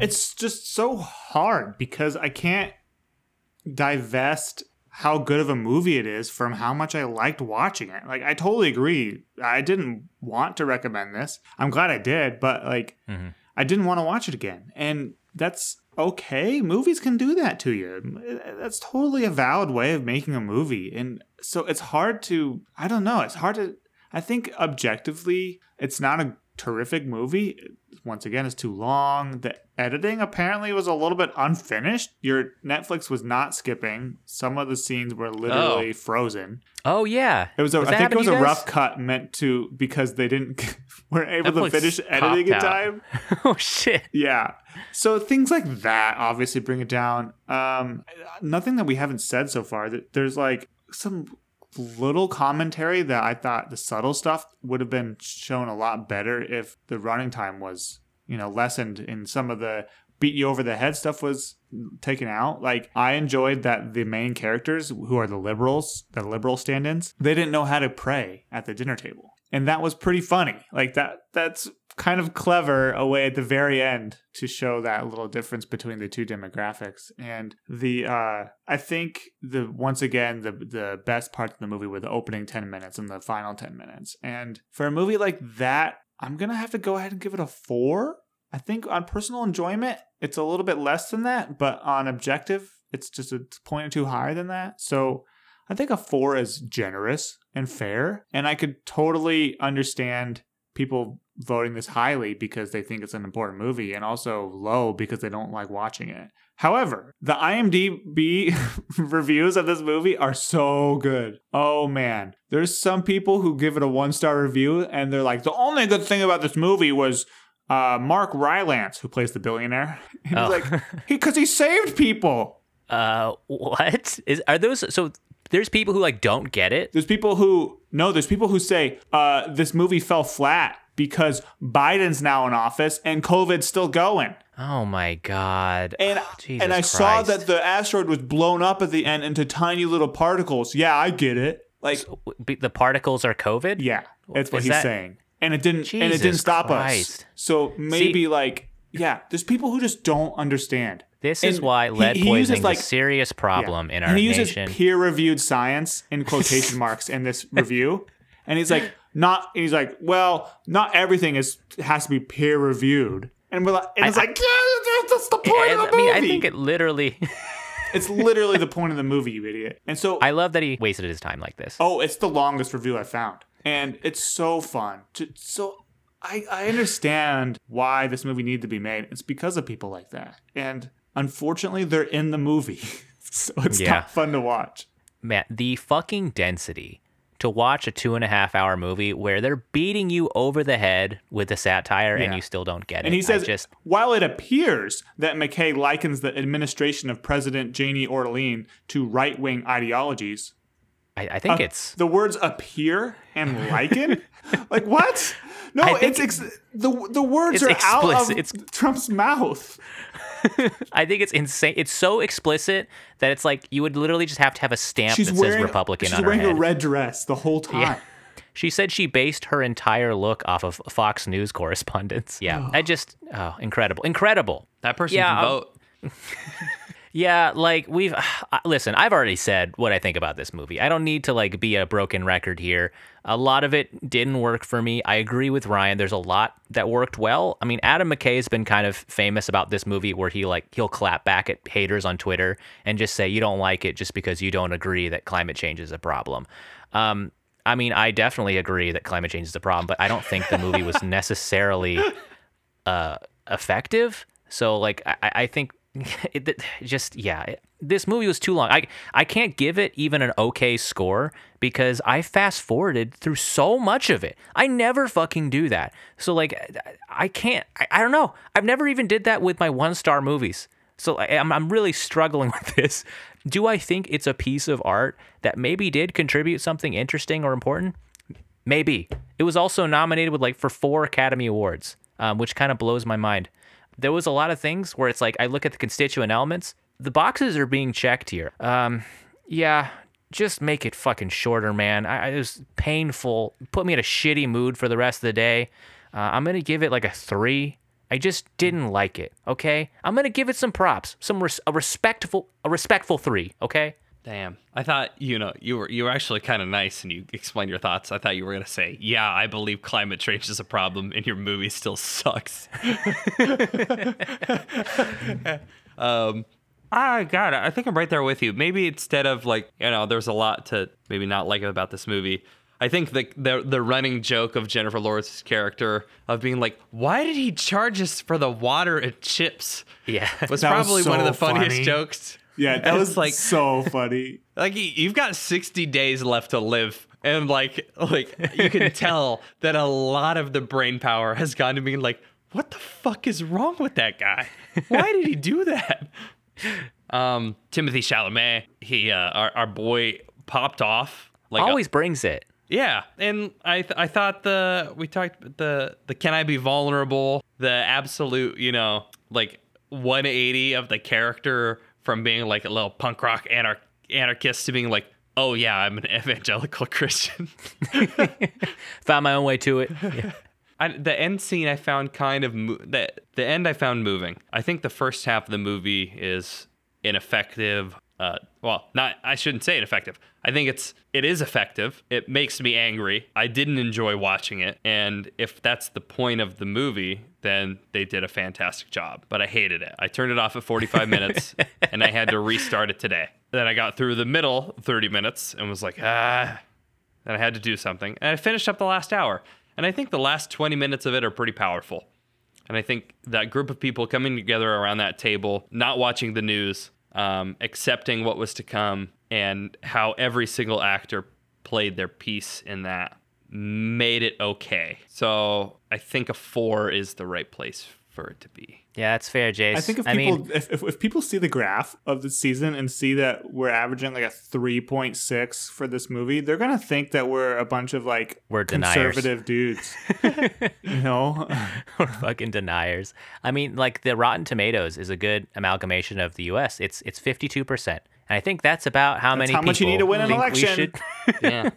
it's just so hard because I can't divest how good of a movie it is from how much I liked watching it. Like I totally agree. I didn't want to recommend this. I'm glad I did, but like mm-hmm. I didn't want to watch it again. And that's okay. Movies can do that to you. That's totally a valid way of making a movie. And so it's hard to I don't know, it's hard to I think objectively it's not a terrific movie. Once again, it's too long. The editing apparently was a little bit unfinished. Your Netflix was not skipping. Some of the scenes were literally frozen. Oh yeah, It was, a, I think it was a guys? rough cut meant to because they didn't (laughs) weren't able to finish editing in time. (laughs) oh shit. Yeah. So things like that obviously bring it down. Um, nothing that we haven't said so far. That There's like some little commentary that I thought the subtle stuff would have been shown a lot better if the running time was, you know, lessened and some of the beat you over the head stuff was taken out. Like I enjoyed that the main characters who are the liberals, the liberal stand-ins, they didn't know how to pray at the dinner table. And that was pretty funny. Like that that's kind of clever a way at the very end to show that little difference between the two demographics. And the uh I think the once again the the best parts of the movie were the opening 10 minutes and the final 10 minutes. And for a movie like that, I'm going to have to go ahead and give it a 4. I think on personal enjoyment, it's a little bit less than that, but on objective, it's just a point or two higher than that. So I think a four is generous and fair. And I could totally understand people voting this highly because they think it's an important movie and also low because they don't like watching it. However, the IMDb (laughs) reviews of this movie are so good. Oh man. There's some people who give it a one star review and they're like, the only good thing about this movie was uh, Mark Rylance, who plays the billionaire. (laughs) And Oh. he's like, because he saved people. (laughs) Uh, what is are those? So there's people who like don't get it. There's people who no, there's people who say uh, this movie fell flat because Biden's now in office and COVID's still going. Oh my god. And Jesus and I saw that the asteroid was blown up at the end into tiny little particles. Yeah, I get it. Like, B- the particles are COVID. yeah, that's what Is he's that- saying. And it didn't and it didn't stop Christ. us. So maybe like yeah, there's people who just don't understand. This is why lead he poisoning uses, is like- a serious problem in our and he uses nation. peer-reviewed science in (laughs) quotation marks in this review, and he's like, not. And he's like, well, not everything is has to be peer-reviewed, and we're like, and it's I- like, yeah, that's the point I, of the I movie. mean, I think it literally. (laughs) it's literally the point of the movie, you idiot. And so, I love that he wasted his time like this. oh, it's the longest review I found, and it's so fun. To, so. I, I understand why this movie needed to be made. It's because of people like that. And unfortunately, they're in the movie. (laughs) so it's Yeah. not fun to watch. Man, the fucking density to watch a two and a half hour movie where they're beating you over the head with a satire and you still don't get it. And he I says, just while it appears that McKay likens the administration of President Janie Orlean to right wing ideologies, I, I think uh, it's the words appear and (laughs) liken? like, what? No, it's ex- the, the words it's are out of It's- Trump's mouth. (laughs) I think it's insane. It's so explicit that it's like you would literally just have to have a stamp She's that wearing, says Republican she's on her wearing head. a red dress the whole time. Yeah. She said she based her entire look off of Fox News correspondence. Yeah, (sighs) I just oh, incredible, incredible. That person Yeah, can I'll- vote. (laughs) Yeah, like we've (sighs) listen, I've already said what I think about this movie. I don't need to like be a broken record here. A lot of it didn't work for me. I agree with Ryan. There's a lot that worked well. I mean, Adam McKay's been kind of famous about this movie where he like he'll clap back at haters on Twitter and just say you don't like it just because you don't agree that climate change is a problem. Um I mean, I definitely agree that climate change is a problem, but I don't think the movie was necessarily uh, effective. So like I, I think (laughs) it, it just yeah, it, this movie was too long. I I can't give it even an okay score because I fast forwarded through so much of it. I never fucking do that. So like I can't. I, I don't know. I've never even did that with my one star movies. So I, I'm I'm really struggling (laughs) with this. Do I think it's a piece of art that maybe did contribute something interesting or important? Maybe. It was also nominated with like for four Academy Awards, um, which kind of blows my mind. There was a lot of things where it's like I look at the constituent elements, the boxes are being checked here. Um, yeah, just make it fucking shorter, man. I, it was painful. Put me in a shitty mood for the rest of the day. Uh, I'm gonna give it like a three. I just didn't like it. Okay, I'm gonna give it some props, some res- a respectful, a respectful three. Okay. Damn. I thought, you know, you were you were actually kind of nice and you explained your thoughts. I thought you were going to say, "Yeah, I believe climate change is a problem and your movie still sucks." (laughs) um I got it. I think I'm right there with you. Maybe instead of like, you know, there's a lot to maybe not like about this movie. I think the the the running joke of Jennifer Lawrence's character of being like, "Why did he charge us for the water and chips?" Yeah. was That was probably one of the funniest funny. jokes. Yeah, that was like- like so funny. (laughs) like you've got 60 days left to live and like like you can (laughs) tell that a lot of the brain power has gone to being like what the fuck is wrong with that guy why did he do that (laughs) um timothy chalamet he uh our, our boy popped off like a- Always brings it. yeah, and I th- I thought the we talked the the can I be vulnerable the absolute you know like 180 of the character from being like a little punk rock anar- anarchist to being like oh yeah I'm an (laughs) evangelical Christian. (laughs) Found my own way to it. Yeah. (laughs) I, the end scene I found kind of mo- the the end I found moving. I think the first half of the movie is ineffective. Uh, well, not I shouldn't say ineffective. I think it's it is effective. It makes me angry. I didn't enjoy watching it, and if that's the point of the movie, then they did a fantastic job. But I hated it. I turned it off at 45 (laughs) minutes, and I had to restart it today. Then I got through the middle 30 minutes and was like, ah, and I had to do something. And I finished up the last hour. And I think the last 20 minutes of it are pretty powerful. And I think that group of people coming together around that table, not watching the news, um, accepting what was to come, and how every single actor played their piece in that made it okay. So I think a four is the right place for it to be. Yeah, that's fair, Jace. I think if I people mean, if, if, if people see the graph of the season and see that we're averaging like a 3.6 for this movie, they're gonna think that we're a bunch of like We're deniers. conservative dudes. (laughs) you know? (laughs) we're fucking deniers. I mean, like the Rotten Tomatoes is a good amalgamation of the U.S. It's it's fifty two percent, and I think that's about how many. how much you people need to win an election. should- (laughs) Yeah.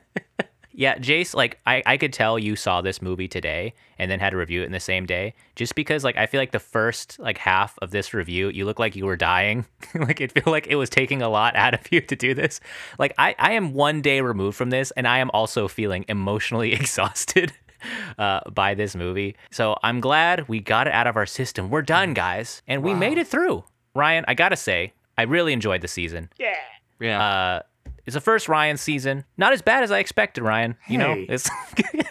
Yeah, Jace, like I, I could tell you saw this movie today and then had to review it in the same day. Just because like I feel like the first like half of this review, you look like you were dying. (laughs) like it feel like it was taking a lot out of (laughs) you to do this. Like I, I am one day removed from this and I am also feeling emotionally (laughs) exhausted uh, by this movie. So I'm glad we got it out of our system. We're done, guys. And we made it through. Ryan, I gotta say, I really enjoyed the season. Yeah. Uh, it's the first Ryan season. Not as bad as I expected, Ryan. You know, it's.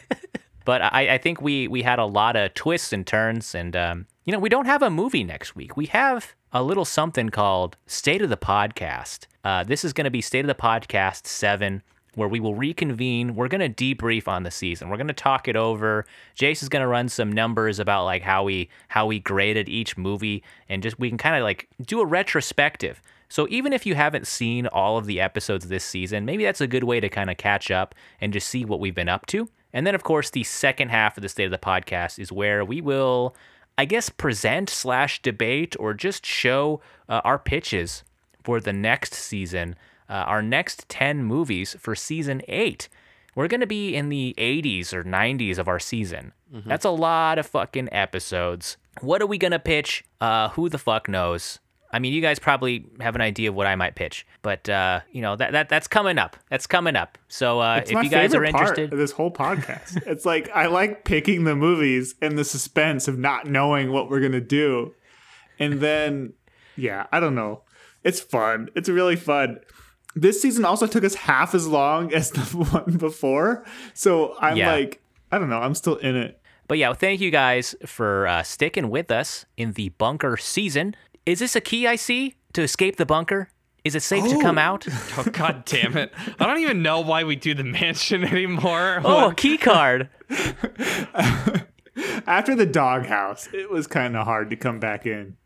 (laughs) but I, I think we we had a lot of twists and turns, and um, you know, we don't have a movie next week. We have a little something called State of the Podcast. Uh, this is going to be State of the Podcast seven. Where we will reconvene. We're going to debrief on the season. We're going to talk it over. Jace is going to run some numbers about like how we how we graded each movie, and just we can kind of like do a retrospective. So even if you haven't seen all of the episodes this season, maybe that's a good way to kind of catch up and just see what we've been up to. And then of course the second half of the state of the podcast is where we will, I guess, present slash debate or just show uh, our pitches for the next season, uh, our next ten movies for season eight. We're gonna be in the 80s or 90s of our season. That's a lot of fucking episodes. What are we gonna pitch? Uh, who the fuck knows? I mean, you guys probably have an idea of what I might pitch, but uh, you know that that that's coming up. That's coming up. So uh, if you guys are interested, this whole podcast. it's like I like picking the movies and the suspense of not knowing what we're gonna do, and then yeah, I don't know. It's fun. It's really fun. This season also took us half as long as the (laughs) one before, so I'm Yeah. like, I don't know. I'm still in it. But yeah, thank you guys for uh, sticking with us in the bunker season. Is this a key I see to escape the bunker? Is it safe to come Oh. out? (laughs) oh god damn it. I don't even know why we do the mansion (laughs) anymore. Oh, a key card. (laughs) After the doghouse, it was kind of hard to come back in.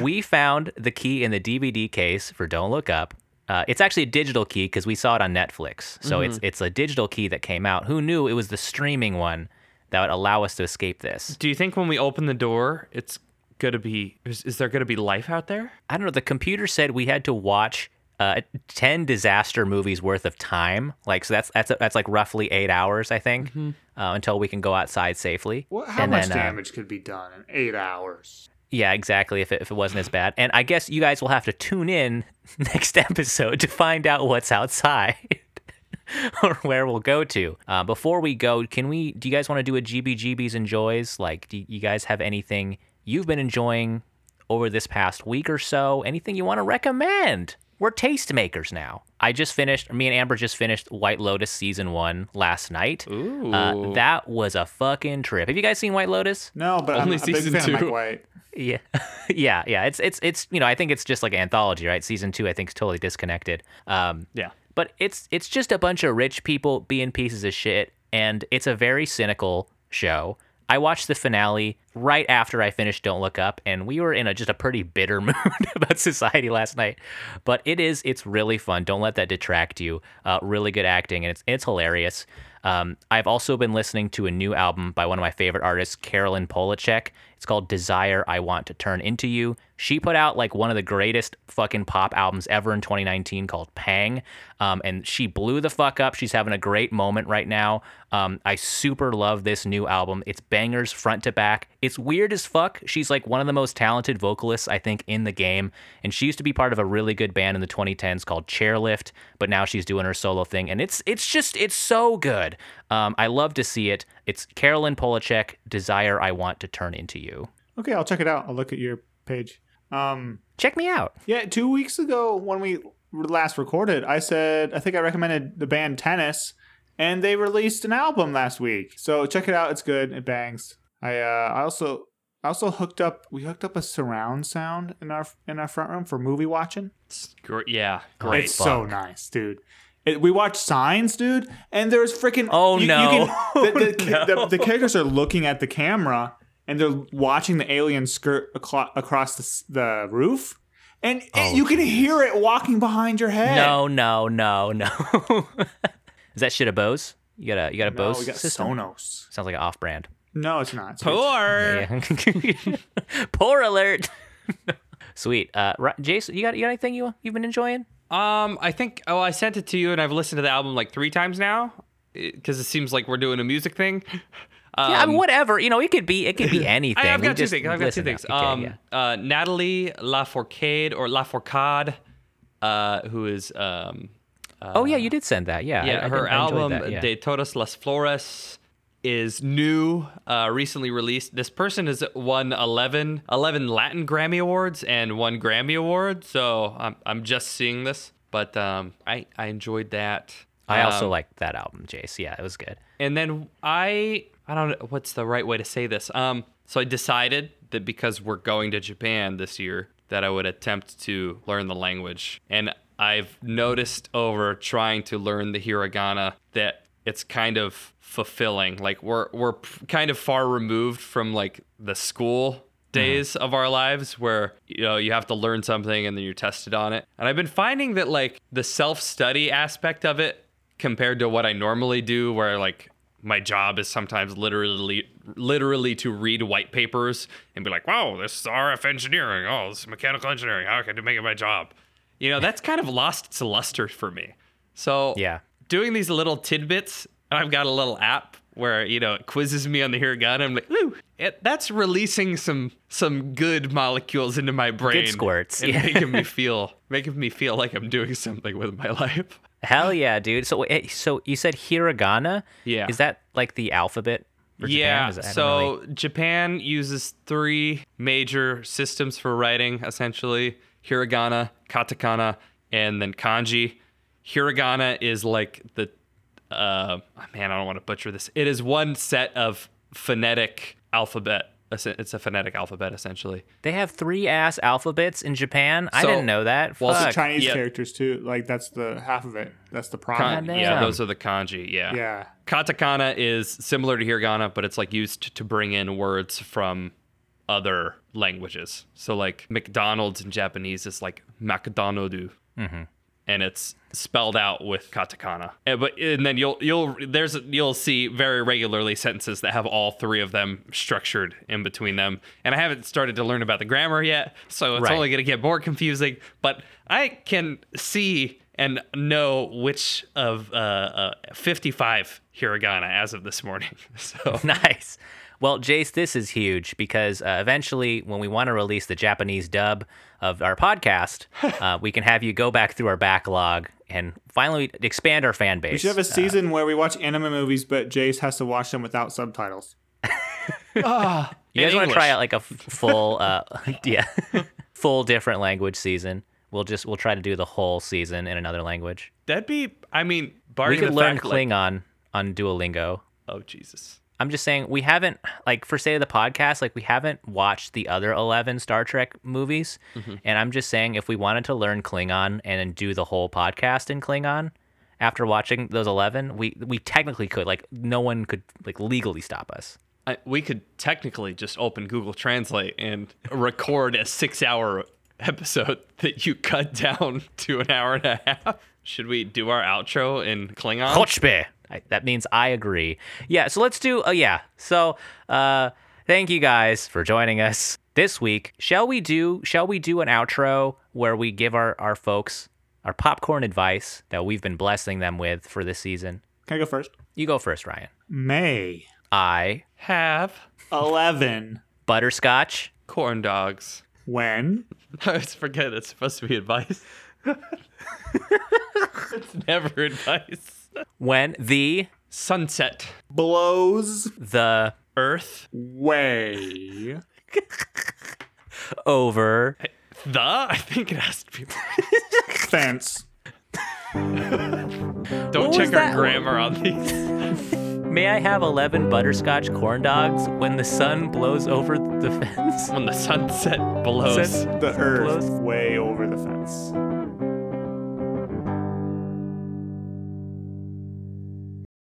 we found the key in the DVD case for Don't Look Up. Uh, it's actually a digital key because we saw it on Netflix. So it's it's a digital key that came out. Who knew it was the streaming one that would allow us to escape this? Do you think when we open the door, it's gonna be? Is, is there gonna be life out there? I don't know. The computer said we had to watch uh, ten disaster movies worth of time. Like so, that's that's that's like roughly eight hours, I think, uh, until we can go outside safely. What, how And much then, uh, damage could be done in eight hours? Yeah, exactly. If it, if it wasn't as bad, and I guess you guys will have to tune in (laughs) next episode to find out what's outside (laughs) or where we'll go to. Uh, before we go, can we? Do you guys want to do a GBGBs and joys? Like, do you guys have anything you've been enjoying over this past week or so? Anything you want to recommend? We're tastemakers now. I just finished. Me and Amber just finished White Lotus season one last night. Ooh. Uh, that was a fucking trip. Have you guys seen White Lotus? No, but Only I'm a big season fan of two. Mike White. Yeah, (laughs) yeah, yeah. It's it's it's you know I think it's just like an anthology, right? Season two I think is totally disconnected. Um, Yeah. but it's it's just a bunch of rich people being pieces of shit, and it's a very cynical show. I watched the finale right after I finished Don't Look Up, and we were in a just a pretty bitter (laughs) mood about society last night. But it is it's really fun. Don't let that detract you. Uh, really good acting, and it's it's hilarious. Um, I've also been listening to a new album by one of my favorite artists, Caroline Polachek. It's called Desire I Want to Turn Into You. She put out like one of the greatest fucking pop albums ever in 2019 called Pang. Um, and she blew the fuck up. She's having a great moment right now. Um, I super love this new album. It's bangers front to back. It's weird as fuck. She's like one of the most talented vocalists, I think, in the game. And she used to be part of a really good band in the 2010s called Chairlift, but now she's doing her solo thing. And it's it's just, it's so good. Um, I love to see it. It's Caroline Polachek, Desire I Want to Turn Into You. Okay, I'll check it out. I'll look at your page. Um, Check me out. yeah, two weeks ago when we last recorded, I said I think I recommended the band Tennis, and they released an album last week. So check it out. It's good. It bangs. I uh, I also I also hooked up. We hooked up a surround sound in our in our front room for movie watching. It's great. Yeah. Great. it's so nice, dude. We watched Signs, dude, and there's freaking. Oh, no. can, the, the, (laughs) no. the, the characters are looking at the camera and they're watching the alien skirt aclo- across the, the roof, and it- Oh, you can hear it walking behind your head. No, no, no, no. (laughs) Is that shit a Bose? You got a you got a no, Bose we got system? Sonos. Sounds like an off-brand. No, it's not. It's Poor. (laughs) Poor alert. Sweet. Uh, Jason, you got you got anything you you've been enjoying? Um, I think. Oh, I sent it to you, and I've listened to the album like three times now, because it seems like we're doing a music thing. Um, (laughs) yeah, I mean, whatever. You know, it could be it could be (laughs) anything. I, have got two things. I've got two things. Okay, um, yeah. uh, Natalie Lafourcade or Lafourcade, uh, who is um, oh yeah, you did send that. Yeah. Yeah, I her I album that, yeah. De Todas las Flores is new, uh, recently released. This person has won 11, 11 Latin Grammy Awards and one Grammy Award. So I'm, I'm just seeing this, but um, I, I enjoyed that. I also Um, liked that album, Jace. Yeah, it was good. and then I I don't know what's the right way to say this. Um, so I decided that because we're going to Japan this year, that I would attempt to learn the language. And I've noticed over trying to learn the hiragana that it's kind of fulfilling. Like we're we're kind of far removed from like the school mm-hmm. days of our lives where you know you have to learn something and then you're tested on it. And I've been finding that like the self-study aspect of it compared to what I normally do where like my job is sometimes literally literally to read white papers and be like, "Wow, this is RF engineering. Oh, this is mechanical engineering. How can I make it my job?" You know, that's kind of lost its luster for me. So, Yeah. doing these little tidbits, I've got a little app where, you know, it quizzes me on the hiragana. I'm like, "Ooh, it, that's releasing some some good molecules into my brain." Good squirts, And yeah. making me (laughs) feel making me feel like I'm doing something with my life. Hell yeah, dude. So eh, so you said hiragana? Yeah. Is that like the alphabet? for Japan? Yeah. Is that- So really- Japan uses three major systems for writing, essentially hiragana, katakana, and then kanji. Hiragana is like the uh man, I don't want to butcher this. It is one set of phonetic alphabet. It's a phonetic alphabet essentially. they have three ass alphabets in Japan. I didn't know that. well, Also Fuck. Chinese yeah. characters too. Like that's the half of it. That's the Kan- problem. Goddamn. yeah, those are the kanji. Yeah. yeah. Katakana is similar to hiragana, but it's like used to bring in words from other languages. So like McDonald's in Japanese is like McDonald's. And it's spelled out with katakana. And, but and then you'll you'll there's you'll see very regularly sentences that have all three of them structured in between them. And I haven't started to learn about the grammar yet, so it's Right. only going to get more confusing. But I can see and know which of uh, uh, 55 hiragana as of this morning. (laughs) So nice. Well, Jace, this is huge because uh, eventually, when we want to release the Japanese dub of our podcast, (laughs) uh, we can have you go back through our backlog and finally expand our fan base. We should have a season where we watch anime movies, but Jace has to watch them without subtitles. (laughs) you guys want to try out like a f- full, uh, (laughs) yeah, full different language season? We'll just we'll try to do the whole season in another language. that'd be, I mean, We barring could the learn fact, like- Klingon on Duolingo. oh Jesus. I'm just saying we haven't like for say of the podcast like we haven't watched the other 11 Star Trek movies mm-hmm. and I'm just saying if we wanted to learn Klingon and then do the whole podcast in Klingon after watching those 11 we we technically could like no one could like legally stop us. I, we could technically just open Google Translate and record a six hour episode (laughs) that you cut down (laughs) to an hour and a half. Should we do our outro in Klingon? I, that means I agree. Yeah, so let's do. Oh yeah. So, uh, thank you guys for joining us this week. Shall we do? Shall we do an outro where we give our our folks our popcorn advice that we've been blessing them with for this season? Can I go first? You go first, Ryan. May I Have 11. butterscotch. corn dogs. When (laughs) I always forget it's supposed to be advice. (laughs) it's never advice. When the Sunset. blows the Earth. way. (laughs) over The? I think it has to be. Fence. (laughs) Don't was check our that? grammar on these. May I have 11 butterscotch corn dogs when the sun blows over the fence? When the sunset blows. Sunset The earth blows. way over the fence.